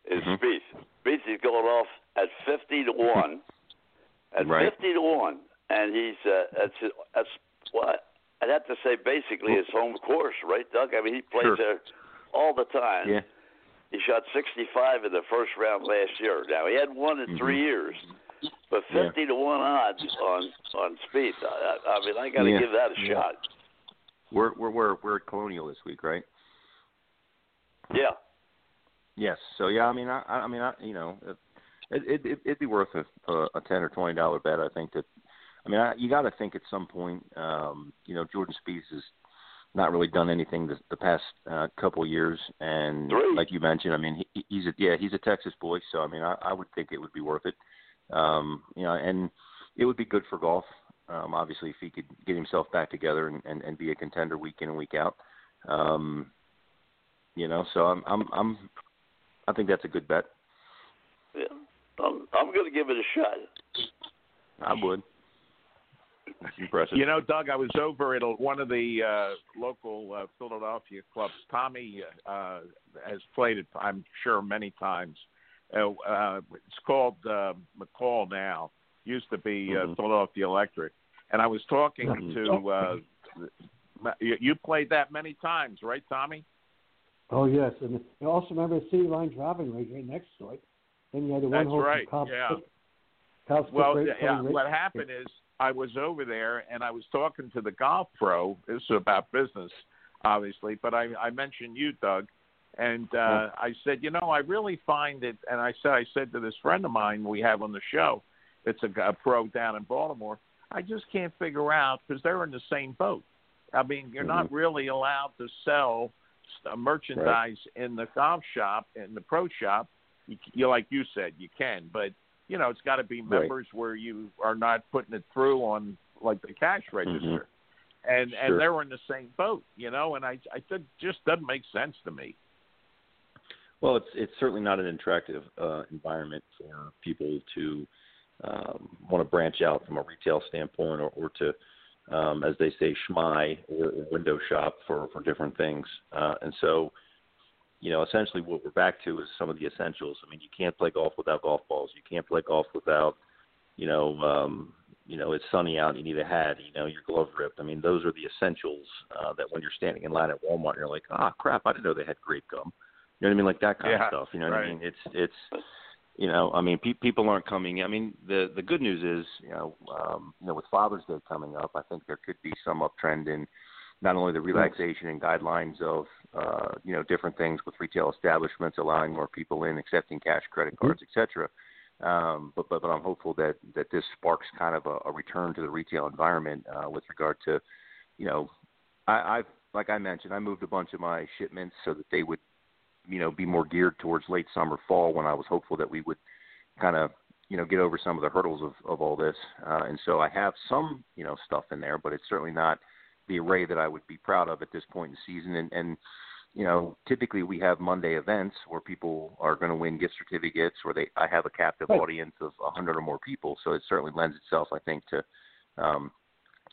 is Mhm. Spieth. Spieth is going off at fifty to one, at Right. fifty to one, and he's uh, that's that's what I'd have to say. Basically, his home course, right, Doug? I mean, he plays Sure. there all the time. yeah, He shot 65 in the first round last year. Now he hadn't won in Mhm. three years, but Yeah. 50 to one odds on on Spieth. I, I mean, I got to Yeah. give that a Yeah. shot. we're we're we're we're at Colonial this week, right? Yeah. Yes. So yeah, I mean, I I mean, I you know, it it it- it'd be worth a a, a ten or twenty dollar bet. I think that. I mean, I, you got to think at some point. Um, you know, Jordan Spieth has not really done anything the, the past uh, couple years, and Three. like you mentioned, I mean, he, he's a yeah, he's a Texas boy, so I mean, I, I would think it would be worth it. Um, you know, and it would be good for golf. Um, obviously, if he could get himself back together and, and, and be a contender week in and week out. Um, you know, so I'm I'm I'm I think that's a good bet. Yeah. I'm I'm going to give it a shot. I would. That's impressive. You know, Doug, I was over at a, one of the uh, local uh, Philadelphia clubs. Tommy uh, has played it, I'm sure, many times. Uh, uh, it's called uh, McCall now. Used to be uh, Mhm. Philadelphia Electric. and I was talking Mhm. to. Uh, you, you played that many times, right, Tommy? Oh yes, and I also remember the City Line driving range right next to it. Then you had the one That's hole right, from Cobb yeah. Cobb Well, Ra- yeah, what happened is I was over there and I was talking to the golf pro. This is about business, obviously, but I, I mentioned you, Doug, and uh, I said, you know, I really find it. And I said, I said to this friend of mine we have on the show, it's a, a pro down in Baltimore. I just can't figure out because they're in the same boat. I mean, you're not really allowed to sell uh, merchandise in the golf shop in the pro shop. You, you like you said, you can, but you know, it's got to be Right. members where you are not putting it through on like the cash register. And Sure. and they were in the same boat, you know, and I I said just doesn't make sense to me. Well, it's it's certainly not an attractive uh, environment for people to um, want to branch out from a retail standpoint, or, or to, um, as they say, schmy or, or window shop for for different things. Uh, and so, you know, essentially what we're back to is some of the essentials. I mean, you can't play golf without golf balls. You can't play golf without, you know, um, you know, it's sunny out. You need a hat. You know, your glove ripped. I mean, those are the essentials uh, that when you're standing in line at Walmart, you're like, ah, crap, I didn't know they had grape gum. You know what I mean? Like that kind Yeah, of stuff. You know what right. I mean? It's it's you know, I mean, pe- people aren't coming. I mean, the the good news is, you know, um, you know, with Father's Day coming up, I think there could be some uptrend in not only the relaxation and guidelines of, uh, you know, different things with retail establishments allowing more people in, accepting cash, credit cards, et cetera. Um, but, but but I'm hopeful that that this sparks kind of a, a return to the retail environment uh, with regard to, you know, I, I've like I mentioned, I moved a bunch of my shipments so that they would you know, be more geared towards late summer, fall when I was hopeful that we would kind of, you know, get over some of the hurdles of, of all this. Uh, and so I have some, you know, stuff in there, but it's certainly not the array that I would be proud of at this point in the season. And, and you know, typically we have Monday events where people are going to win gift certificates or they, I have a captive Right. audience of a hundred or more people. So it certainly lends itself, I think, to, um,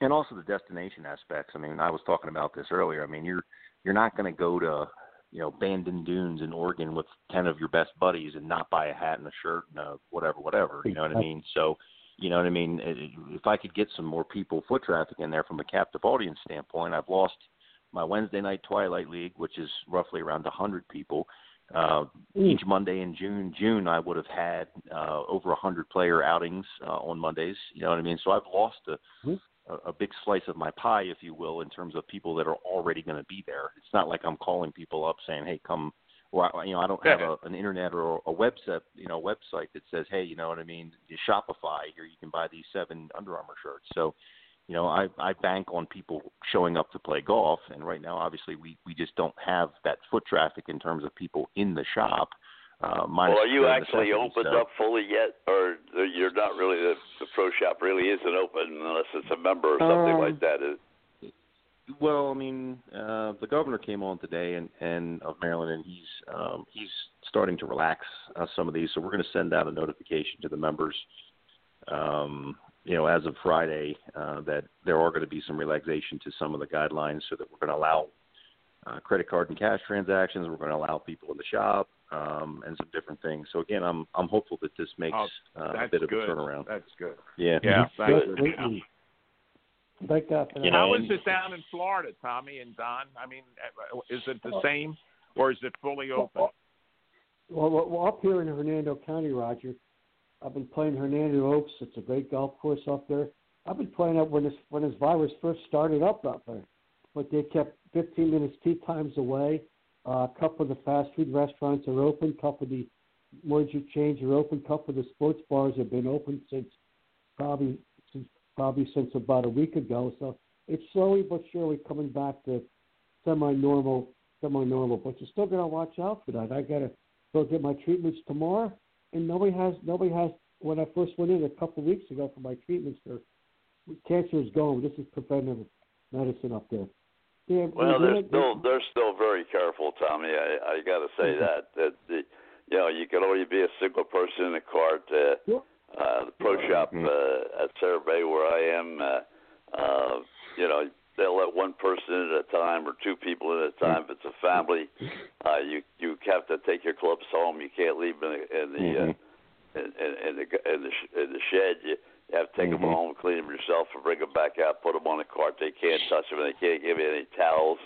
and also the destination aspects. I mean, I was talking about this earlier. I mean, you're, you're not going to go to, you know, Bandon Dunes in Oregon with ten of your best buddies and not buy a hat and a shirt and a whatever, whatever. You know what I mean? So, you know what I mean? If I could get some more people foot traffic in there from a captive audience standpoint, I've lost my Wednesday night Twilight League, which is roughly around a hundred people. Uh, each Monday in June, June I would have had uh, over a hundred player outings uh, on Mondays. You know what I mean? So I've lost a, a, a big slice of my pie, if you will, in terms of people that are already going to be there. It's not like I'm calling people up saying, "Hey, come." Or you know, I don't have a, an internet or a website, you know, website that says, "Hey, you know what I mean? You Shopify here, you can buy these seven Under Armour shirts." So, you know, I I bank on people showing up to play golf, and right now, obviously, we we just don't have that foot traffic in terms of people in the shop. Uh, minus well, are you actually necessities, opened so- up fully yet, or you're not really? The, the pro shop really isn't open unless it's a member or something Um, like that. Is Well, I mean, uh, the governor came on today, and, and of Maryland, and he's um, he's starting to relax uh, some of these. So we're going to send out a notification to the members, um, you know, as of Friday, uh, that there are going to be some relaxation to some of the guidelines, so that we're going to allow uh, credit card and cash transactions. We're going to allow people in the shop um, and some different things. So again, I'm I'm hopeful that this makes Oh, uh, a bit of good. a turnaround. That's good. Yeah. Yeah. Thank Good, you. Thank God for that. You know, is and- it down in Florida, Tommy and Don? I mean, uh, is it the same, or is it fully open? Well, well, well, up here in Hernando County, Roger, I've been playing Hernando Oaks. It's a great golf course up there. I've been playing up when this when this virus first started up up there, but they kept 15 minutes tee times away. Uh, a couple of the fast food restaurants are open. A couple of the emergency chains are open. A couple of the sports bars have been open since probably since probably since about a week ago. So it's slowly but surely coming back to semi-normal, semi-normal. But you still gotta watch out for that. I gotta go get my treatments tomorrow, and nobody has nobody has. When I first went in a couple of weeks ago for my treatments, for cancer is gone. This is preventive medicine up there. Yeah, well, they- they're they- still they're still very careful, Tommy. I I got to say Mhm. that that the, you know you can only be a single person in a cart. Uh, Sure. Uh, the pro shop Mhm. uh, at Bay where I am, uh, uh, you know, they'll let one person at a time or two people at a time. If it's a family, uh, you you have to take your clubs home. You can't leave them in the, in the uh, Mhm. in, in, in the in the sh- in the shed. You, You have to take Mhm. them home, clean them yourself, and bring them back out. Put them on a cart. They can't touch them. They can't give you any towels.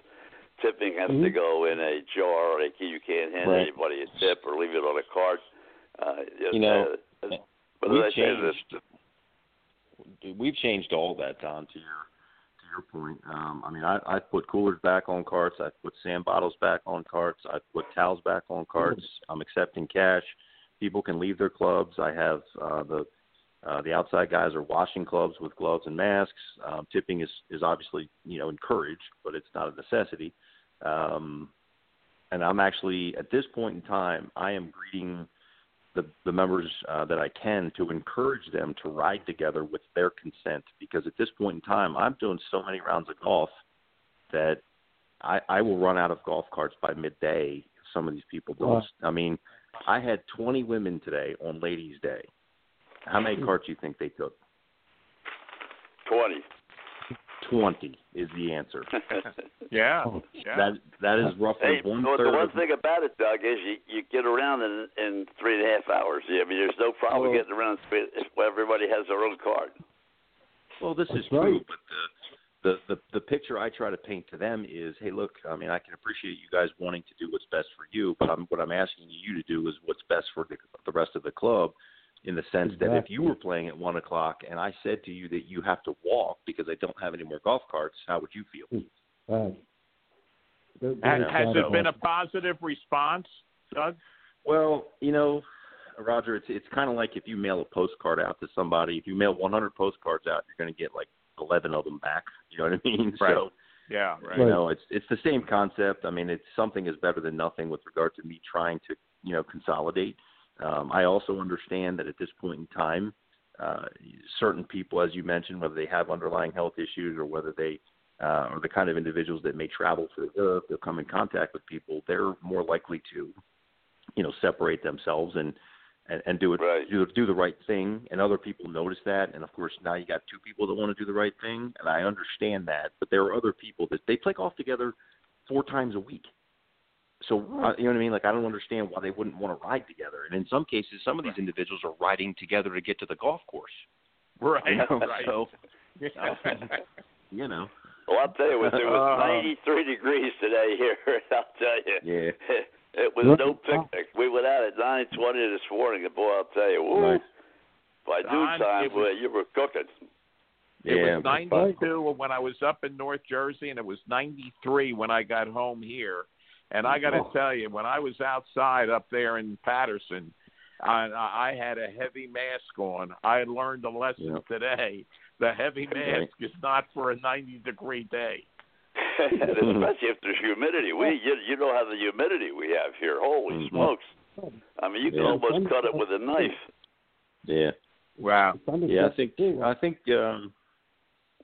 Tipping has to Mhm. go in a jar. Or They can, you can't hand Right. anybody a tip or leave it on a cart. Uh, You know, uh, but we've say, this, changed. We've changed all that, Don. To your to your point, um, I mean, I I put coolers back on carts. I put sand bottles back on carts. I put towels back on carts. I'm accepting cash. People can leave their clubs. I have uh, the uh, the outside guys are washing clubs with gloves and masks. Um, tipping is is obviously you know encouraged, but it's not a necessity. Um, and I'm actually at this point in time, I am greeting the the members uh, that I can to encourage them to ride together with their consent because at this point in time I'm doing so many rounds of golf that I I will run out of golf carts by midday if some of these people don't. Wow. I mean, I had 20 women today on Ladies Day. How many carts do you think they took? Twenty. is the answer. Yeah, Oh, yeah. That that is roughly Hey, one well, the one of, thing about it, Doug, is you you get around in in three and a half hours. I mean, there's no problem Well- getting around if everybody has their own card. Well, this is That's true, but the, the the the picture I try to paint to them is, hey, look, I mean, I can appreciate you guys wanting to do what's best for you, but I'm what I'm asking you to do is what's best for the, the rest of the club, in the sense that if you were playing at one o'clock and I said to you that you have to walk because I don't have any more golf carts, how would you feel? Right. Has, has it been a positive response, Doug? Well, you know, Roger, it's it's kind of like if you mail a postcard out to somebody. If you mail 100 postcards out, you're going to get like 11 of them back. You know what I mean? Right. So Yeah, right. you know, it's it's the same concept. I mean, it's something is better than nothing with regard to me trying to you know consolidate. Um, I also understand that at this point in time, uh, certain people, as you mentioned, whether they have underlying health issues or whether they uh, are the kind of individuals that may travel for work, they'll come in contact with people, they're more likely to, you know, separate themselves and and, and do it Right. do do the right thing. And other people notice that, and of course now you got two people that want to do the right thing, and I understand that. But there are other people that they play golf together four times a week. So uh, you know what I mean? Like I don't understand why they wouldn't want to ride together. And in some cases, some of these individuals are riding together to get to the golf course. Right, You know? right. So you know, Well, I'll tell you, it was, it was Uh, 93 degrees today here. I'll tell you, yeah. it was Look- no picnic. We went out at 9:20 this morning, and boy, I'll tell you, woo, Nice. by Don, noontime, it was- boy, you were cooking. It Yeah. was 92 when I was up in North Jersey, and it was 93 when I got home here. And I got to Oh. tell you, when I was outside up there in Paterson, I, I had a heavy mask on. I learned a lesson Yeah. today. The heavy mask is not for a 90 degree day. and especially if there's humidity. We, you, you know how the humidity we have here. Holy Mhm. smokes! I mean, you can Yeah. almost cut it with a knife. Yeah. Wow. Yeah, I think too. I think um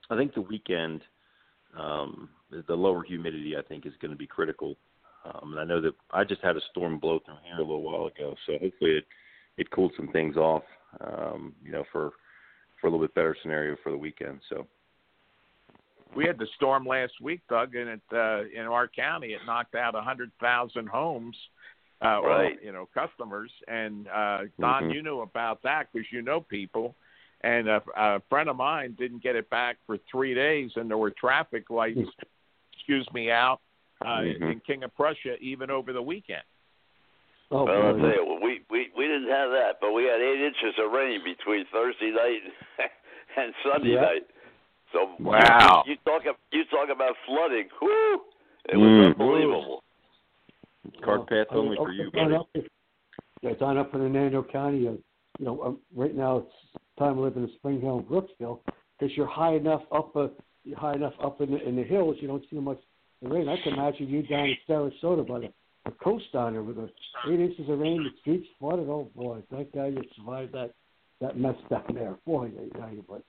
I think the weekend um the the lower humidity I think is going to be critical. Um and I know that I just had a storm blow through here a little while ago, so hopefully it it cooled some things off um you know for for a little bit better scenario for the weekend. So We had the storm last week, Doug, and it uh, in our county it knocked out a hundred thousand homes, uh, Right. or you know customers. And uh, Don, Mhm. you knew about that because you know people. And a, a friend of mine didn't get it back for three days, and there were traffic lights, excuse me, out uh, Mhm. in King of Prussia even over the weekend. Oh, Well, I'll boy. tell you, we we we didn't have that, but we had eight inches of rain between Thursday night and Sunday Yeah. night. So Wow. you, you talk you talk about flooding. Whoo! It was Mm. unbelievable. cart path I mean, only for you, down buddy. up Yeah, it's on up in Hernando County. Uh, you know, um, right now it's time to live in Spring Hill and Brooksville because you're high enough up, uh, high enough up in the, in the hills. You don't see much rain. I can imagine you down in Sarasota by the, the coast down there with the eight inches of rain, the streets flooded. Oh boy, thank God you survived that that mess down there. Boy, I tell you, but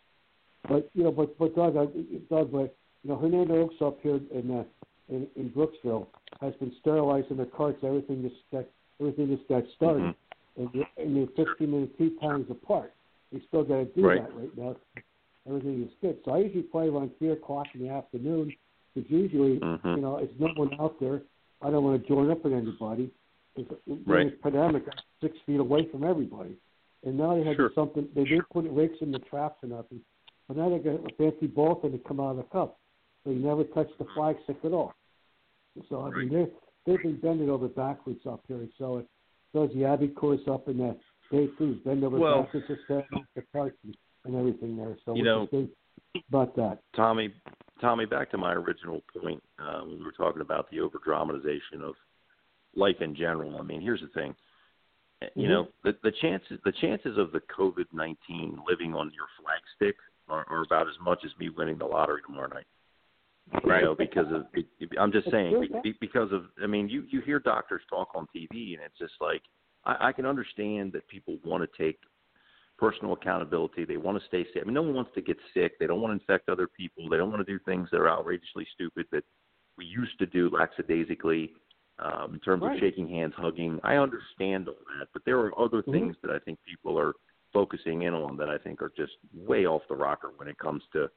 but you know, but but Doug, I, Doug, but you know, Hernando Oaks up here in uh, in, in Brooksville has been sterilizing the carts. Everything just got everything just got started, Mhm. and you're, and you're 15 minutes, two times apart. You still got to do Right. that right now. Everything is good. So I usually play around three o'clock in the afternoon because usually, Mhm. you know, it's no one out there. I don't want to join up with anybody. It's, Right. The pandemic, I'm six feet away from everybody. and now they had Sure. something. They didn't put rakes in the traps or nothing, but now they got a fancy ball thing to come out of the cup, so you never touch the flag stick at all. So I mean, they they've been bending over backwards up here. So it so the Abbey course up in the they too bend over Well- backwards to set the carts and, everything there. So You know- about that? Tommy, Tommy, back to my original point uh, when we were talking about the over dramatization of life in general. I mean, here's the thing. You Mhm. know, the, the chances the chances of the COVID nineteen living on your flag stick are, are about as much as me winning the lottery tomorrow night. Right. You know, because of it, I'm just saying because of I mean, you you hear doctors talk on TV, and it's just like I, I can understand that people want to take personal accountability. They want to stay safe. I mean, no one wants to get sick. They don't want to infect other people. They don't want to do things that are outrageously stupid that we used to do lackadaisically um, in terms Right. of shaking hands, hugging. I understand all that, but there are other Mhm. things that I think people are focusing in on that I think are just way off the rocker when it comes to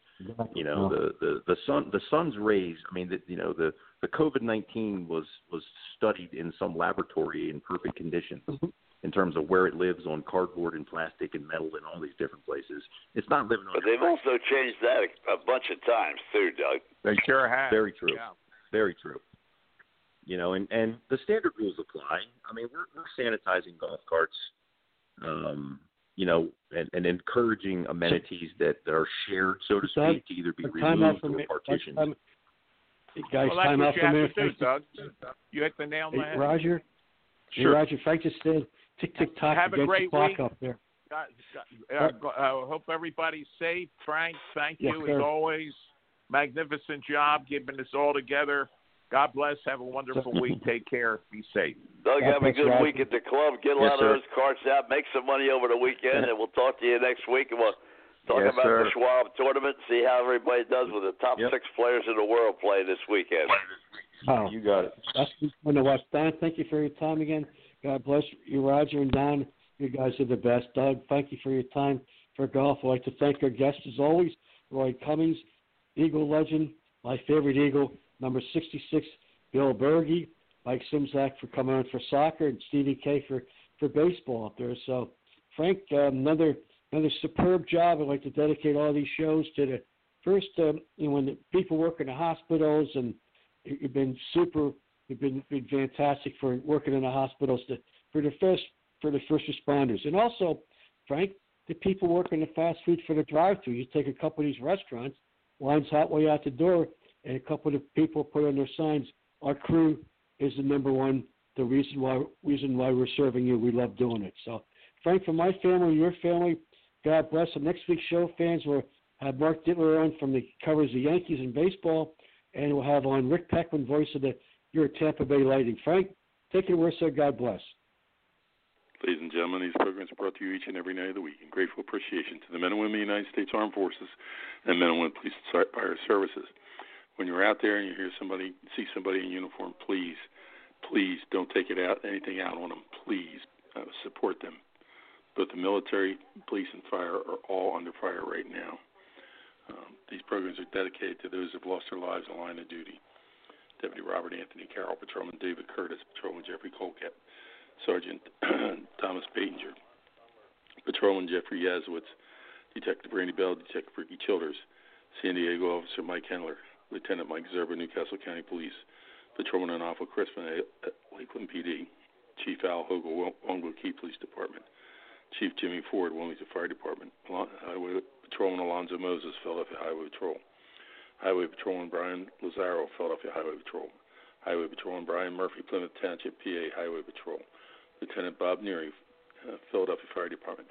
you know the the the sun the sun's rays i mean the, you know the the covid 19 was was studied in some laboratory in perfect conditions Mhm. In terms of where it lives on cardboard and plastic and metal and all these different places it's not living on But they've also changed that a, a bunch of times too, Doug. They sure have. very true Yeah. very true you know and and the standard rules apply i mean we're we're sanitizing golf carts um you know and, and encouraging amenities that are shared so to Doug, speak to either be A time out removed or me. partitioned Time, guys, well, time out you for a minute. to. Doug. You hit the nail on Hey, the head. Roger. Hey, Sure. Roger, Frank just said tick tick tock Have a great the clock week. up there. God, God, uh, uh, hope everybody's safe. Frank, thank Yes, you sir. as always. Magnificent job keeping this all together. God bless. Have a wonderful week. Take care. Be safe. Doug, God have a good week at the club. Get a Yes, lot sir. of those carts out. Make some money over the weekend, and we'll talk to you next week. And we'll talk Yes, about sir. the Schwab tournament. See how everybody does with the top Yep. six players in the world play this weekend. Oh, you got it that's one of us. Don, thank you for your time again. God bless you, Roger and Don. You guys are the best. Doug, thank you for your time for golf. I'd like to thank our guests as always, Roy Cummings, Eagle legend, my favorite Eagle, number 66, Bill Bergey, Mike Simzak for coming on for soccer, and Stevie K for, for baseball up there. So, Frank, um, another another superb job. I'd like to dedicate all these shows to the first, um, you know, when the people work in the hospitals and you've been super, you've been, been fantastic for working in the hospitals to, for the first for the first responders, and also, Frank, the people working the fast food for the drive-through. You take a couple of these restaurants, lines halfway out the door, and a couple of people put on their signs, "Our crew is the number one. The reason why reason why we're serving you. We love doing it." So, Frank, for my family, your family, God bless. them. next week's show, fans will have Mark Dittler on from the covers of the Yankees and baseball, and we'll have on Rick Peckham, voice of the your Tampa Bay Lightning. Frank, take it away, sir. God bless. Ladies and gentlemen, these programs are brought to you each and every night of the week in grateful appreciation to the men and women of the United States Armed Forces and men and women police and fire services. When you're out there and you hear somebody, see somebody in uniform, please, please don't take it out, anything out on them. Please uh, support them. Both the military, police, and fire are all under fire right now. Um, these programs are dedicated to those who have lost their lives in line of duty. Deputy Robert Anthony Carroll, Patrolman David Curtis, Patrolman Jeffrey Colcat, Sergeant Thomas Batinger, Patrolman Jeffrey Yazowitz, Detective Randy Bell, Detective Ricky Childers, San Diego Officer Mike Henler, Lieutenant Mike Zerba, New Castle County Police, Patrolman Anafo Crispin at Lakeland PD, Chief Al Hogle, Wongwood Key Police Department, Chief Jimmy Ford, Wilmington Fire Department, Patrolman Alonzo Moses, Philadelphia Highway Patrol, Highway Patrolman Brian Lazaro, Philadelphia Highway Patrol, Highway Patrolman Brian Murphy, Plymouth Township, PA Highway Patrol, Lieutenant Bob Neary, uh, Philadelphia Fire Department,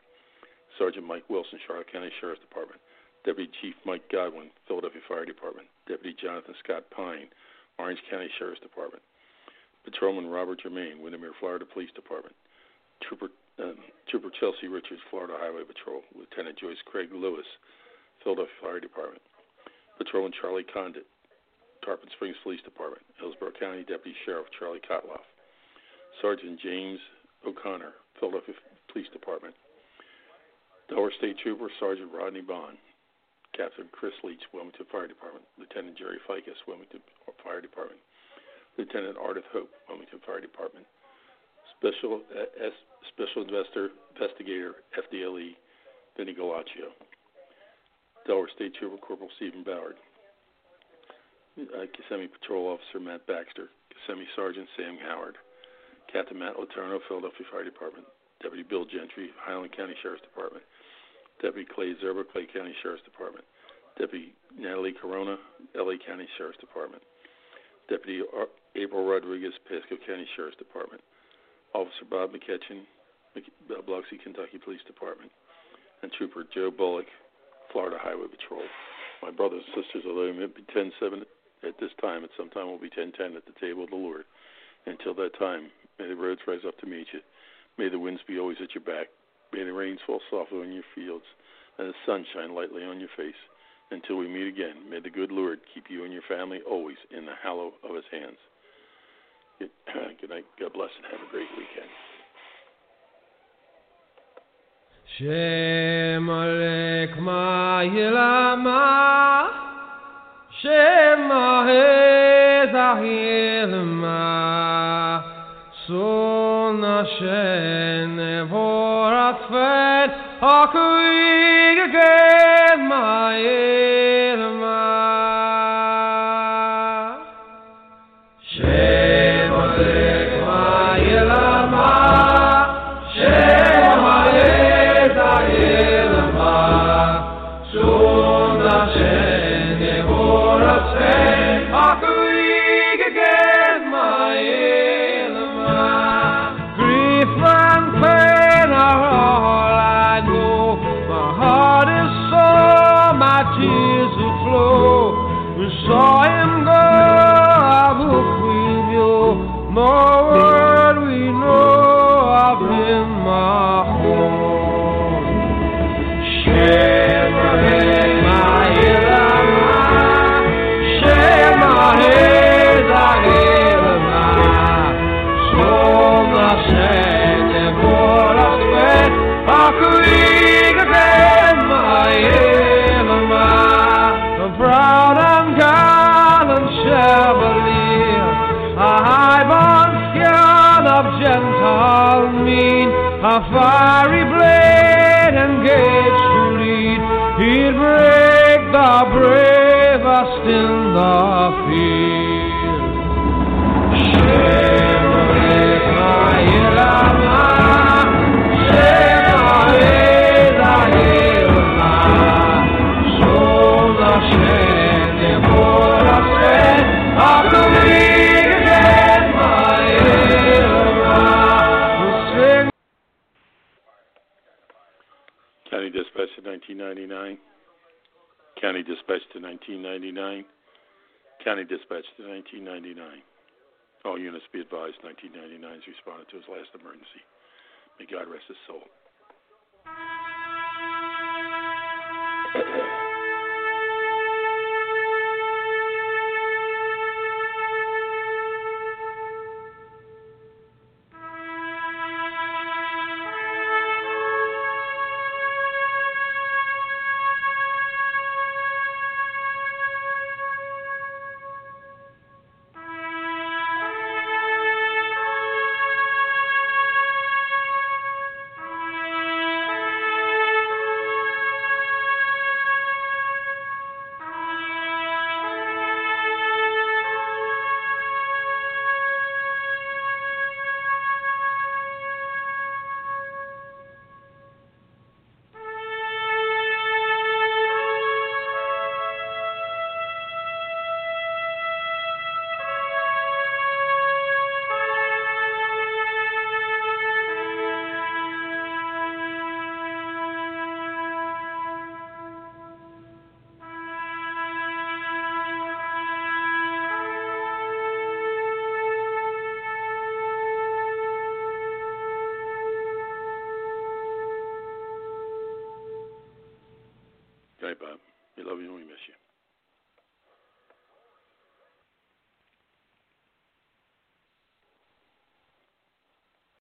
Sergeant Mike Wilson, Charlotte County Sheriff's Department, Deputy Chief Mike Godwin, Philadelphia Fire Department, Deputy Jonathan Scott Pine, Orange County Sheriff's Department, Patrolman Robert Germain, Windermere, Florida Police Department, Trooper um, Trooper Chelsea Richards, Florida Highway Patrol, Lieutenant Joyce Craig Lewis, Philadelphia Fire Department, Patrolman Charlie Condit, Tarpon Springs Police Department, Hillsborough County Deputy Sheriff Charlie Kotloff, Sergeant James O'Connor, Philadelphia Police Department, Delaware State Trooper Sergeant Rodney Bond, Captain Chris Leach, Wilmington Fire Department, Lieutenant Jerry Fickes, Wilmington Fire Department, Lieutenant Ardythe Hope, Wilmington Fire Department, Special uh, S, Special Investor Investigator FD Vinny Galaccio. Delaware State Trooper Corporal Stephen Ballard. Uh, Kissimmee Patrol Officer Matt Baxter. Kissimmee Sergeant Sam Howard. Captain Matt Letourneau, Philadelphia Fire Department. Deputy Bill Gentry, Highland County Sheriff's Department. Deputy Clay Zerba, Clay County Sheriff's Department. Deputy Natalie Corona, LA County Sheriff's Department. Deputy Ar- April Rodriguez, Pasco County Sheriff's Department. Officer Bob McKeithen, Mc- uh, Biloxi, Kentucky Police Department. And Trooper Joe Bullock, Florida Highway Patrol. My brothers and sisters, although it may be 10 7 at this time, at some time will be 10 10 at the table of the Lord. Until that time, may the roads rise up to meet you. May the winds be always at your back. May the rains fall softly on your fields and the sun shine lightly on your face. Until we meet again, may the good Lord keep you and your family always in the hallow of his hands. Good night. God bless and have a great weekend. Shem Alek Ma'ilama Shem Ahezahilma Son Hashem Nevorat Fen Akuig Ged 1999. County Dispatch to 1999. County Dispatch to 1999. All units be advised 1999 has responded to his last emergency. May God rest his soul.